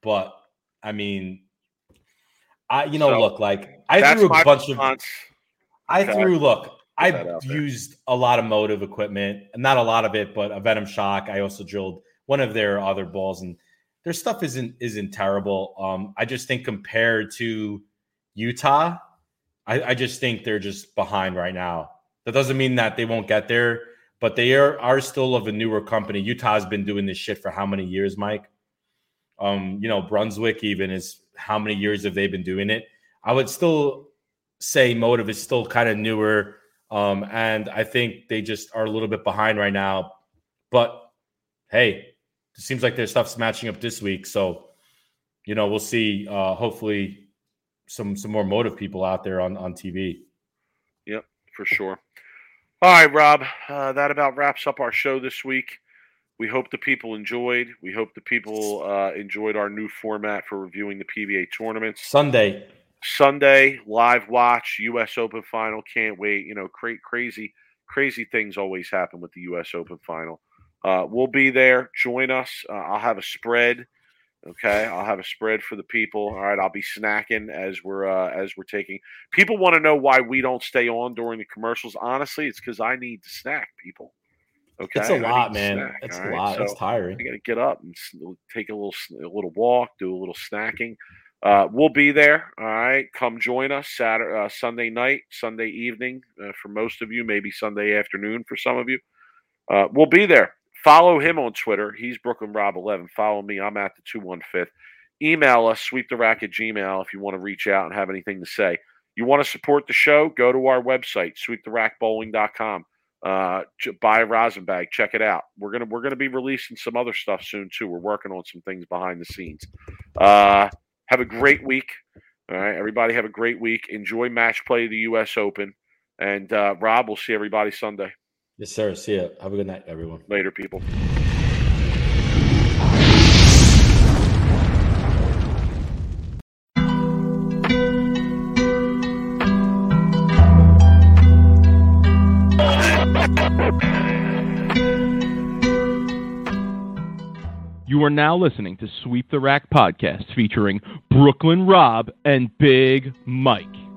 but I mean, I you know, So, look, like I threw a bunch of. I Okay. threw look. I that out there. used a lot of motive equipment, not a lot of it, but a Venom Shock. I also drilled one of their other balls, and their stuff isn't isn't terrible. Um, I just think compared to Utah, I, I just think they're just behind right now. That doesn't mean that they won't get there, but they are are still of a newer company. Utah's been doing this shit for how many years, Mike? Um, you know, Brunswick even is how many years have they been doing it? I would still say Motive is still kind of newer. Um, and I think they just are a little bit behind right now. But hey, it seems like their stuff's matching up this week. So, you know, we'll see. Uh, hopefully, some some more motive people out there on on TV. Yep, for sure. All right, Rob. Uh, that about wraps up our show this week. We hope the people enjoyed. We hope the people uh, enjoyed our new format for reviewing the PBA tournaments. Sunday, Sunday live watch U.S. Open final. Can't wait. You know, cra- crazy, crazy things always happen with the U.S. Open final. Uh, we'll be there. Join us. Uh, I'll have a spread Okay, I'll have a spread for the people. All right, I'll be snacking as we're uh, as we're taking. People want to know why we don't stay on during the commercials. Honestly, it's because I need to snack. People. Okay, It's a lot, man. snack, It's a right? lot. It's So- tiring. I got to get up and take a little a little walk, do a little snacking. Uh, we'll be there. All right, come join us Saturday, uh, Sunday night, Sunday evening uh, for most of you, maybe Sunday afternoon for some of you. Uh, we'll be there. Follow him on Twitter. He's Brooklyn Rob eleven. Follow me. I'm at the two one fifth. Email us sweep the rack at gmail if you want to reach out and have anything to say. You want to support the show? Go to our website sweeptherackbowling.com uh buy a rosin bag check it out we're gonna we're gonna be releasing some other stuff soon too we're working on some things behind the scenes uh have a great week all right everybody have a great week enjoy match play of the us open and uh rob we'll see everybody sunday Yes, sir. See ya. Have a good night, everyone. later people You are now listening to Sweep the Rack podcast featuring Brooklyn Rob and Big Mike.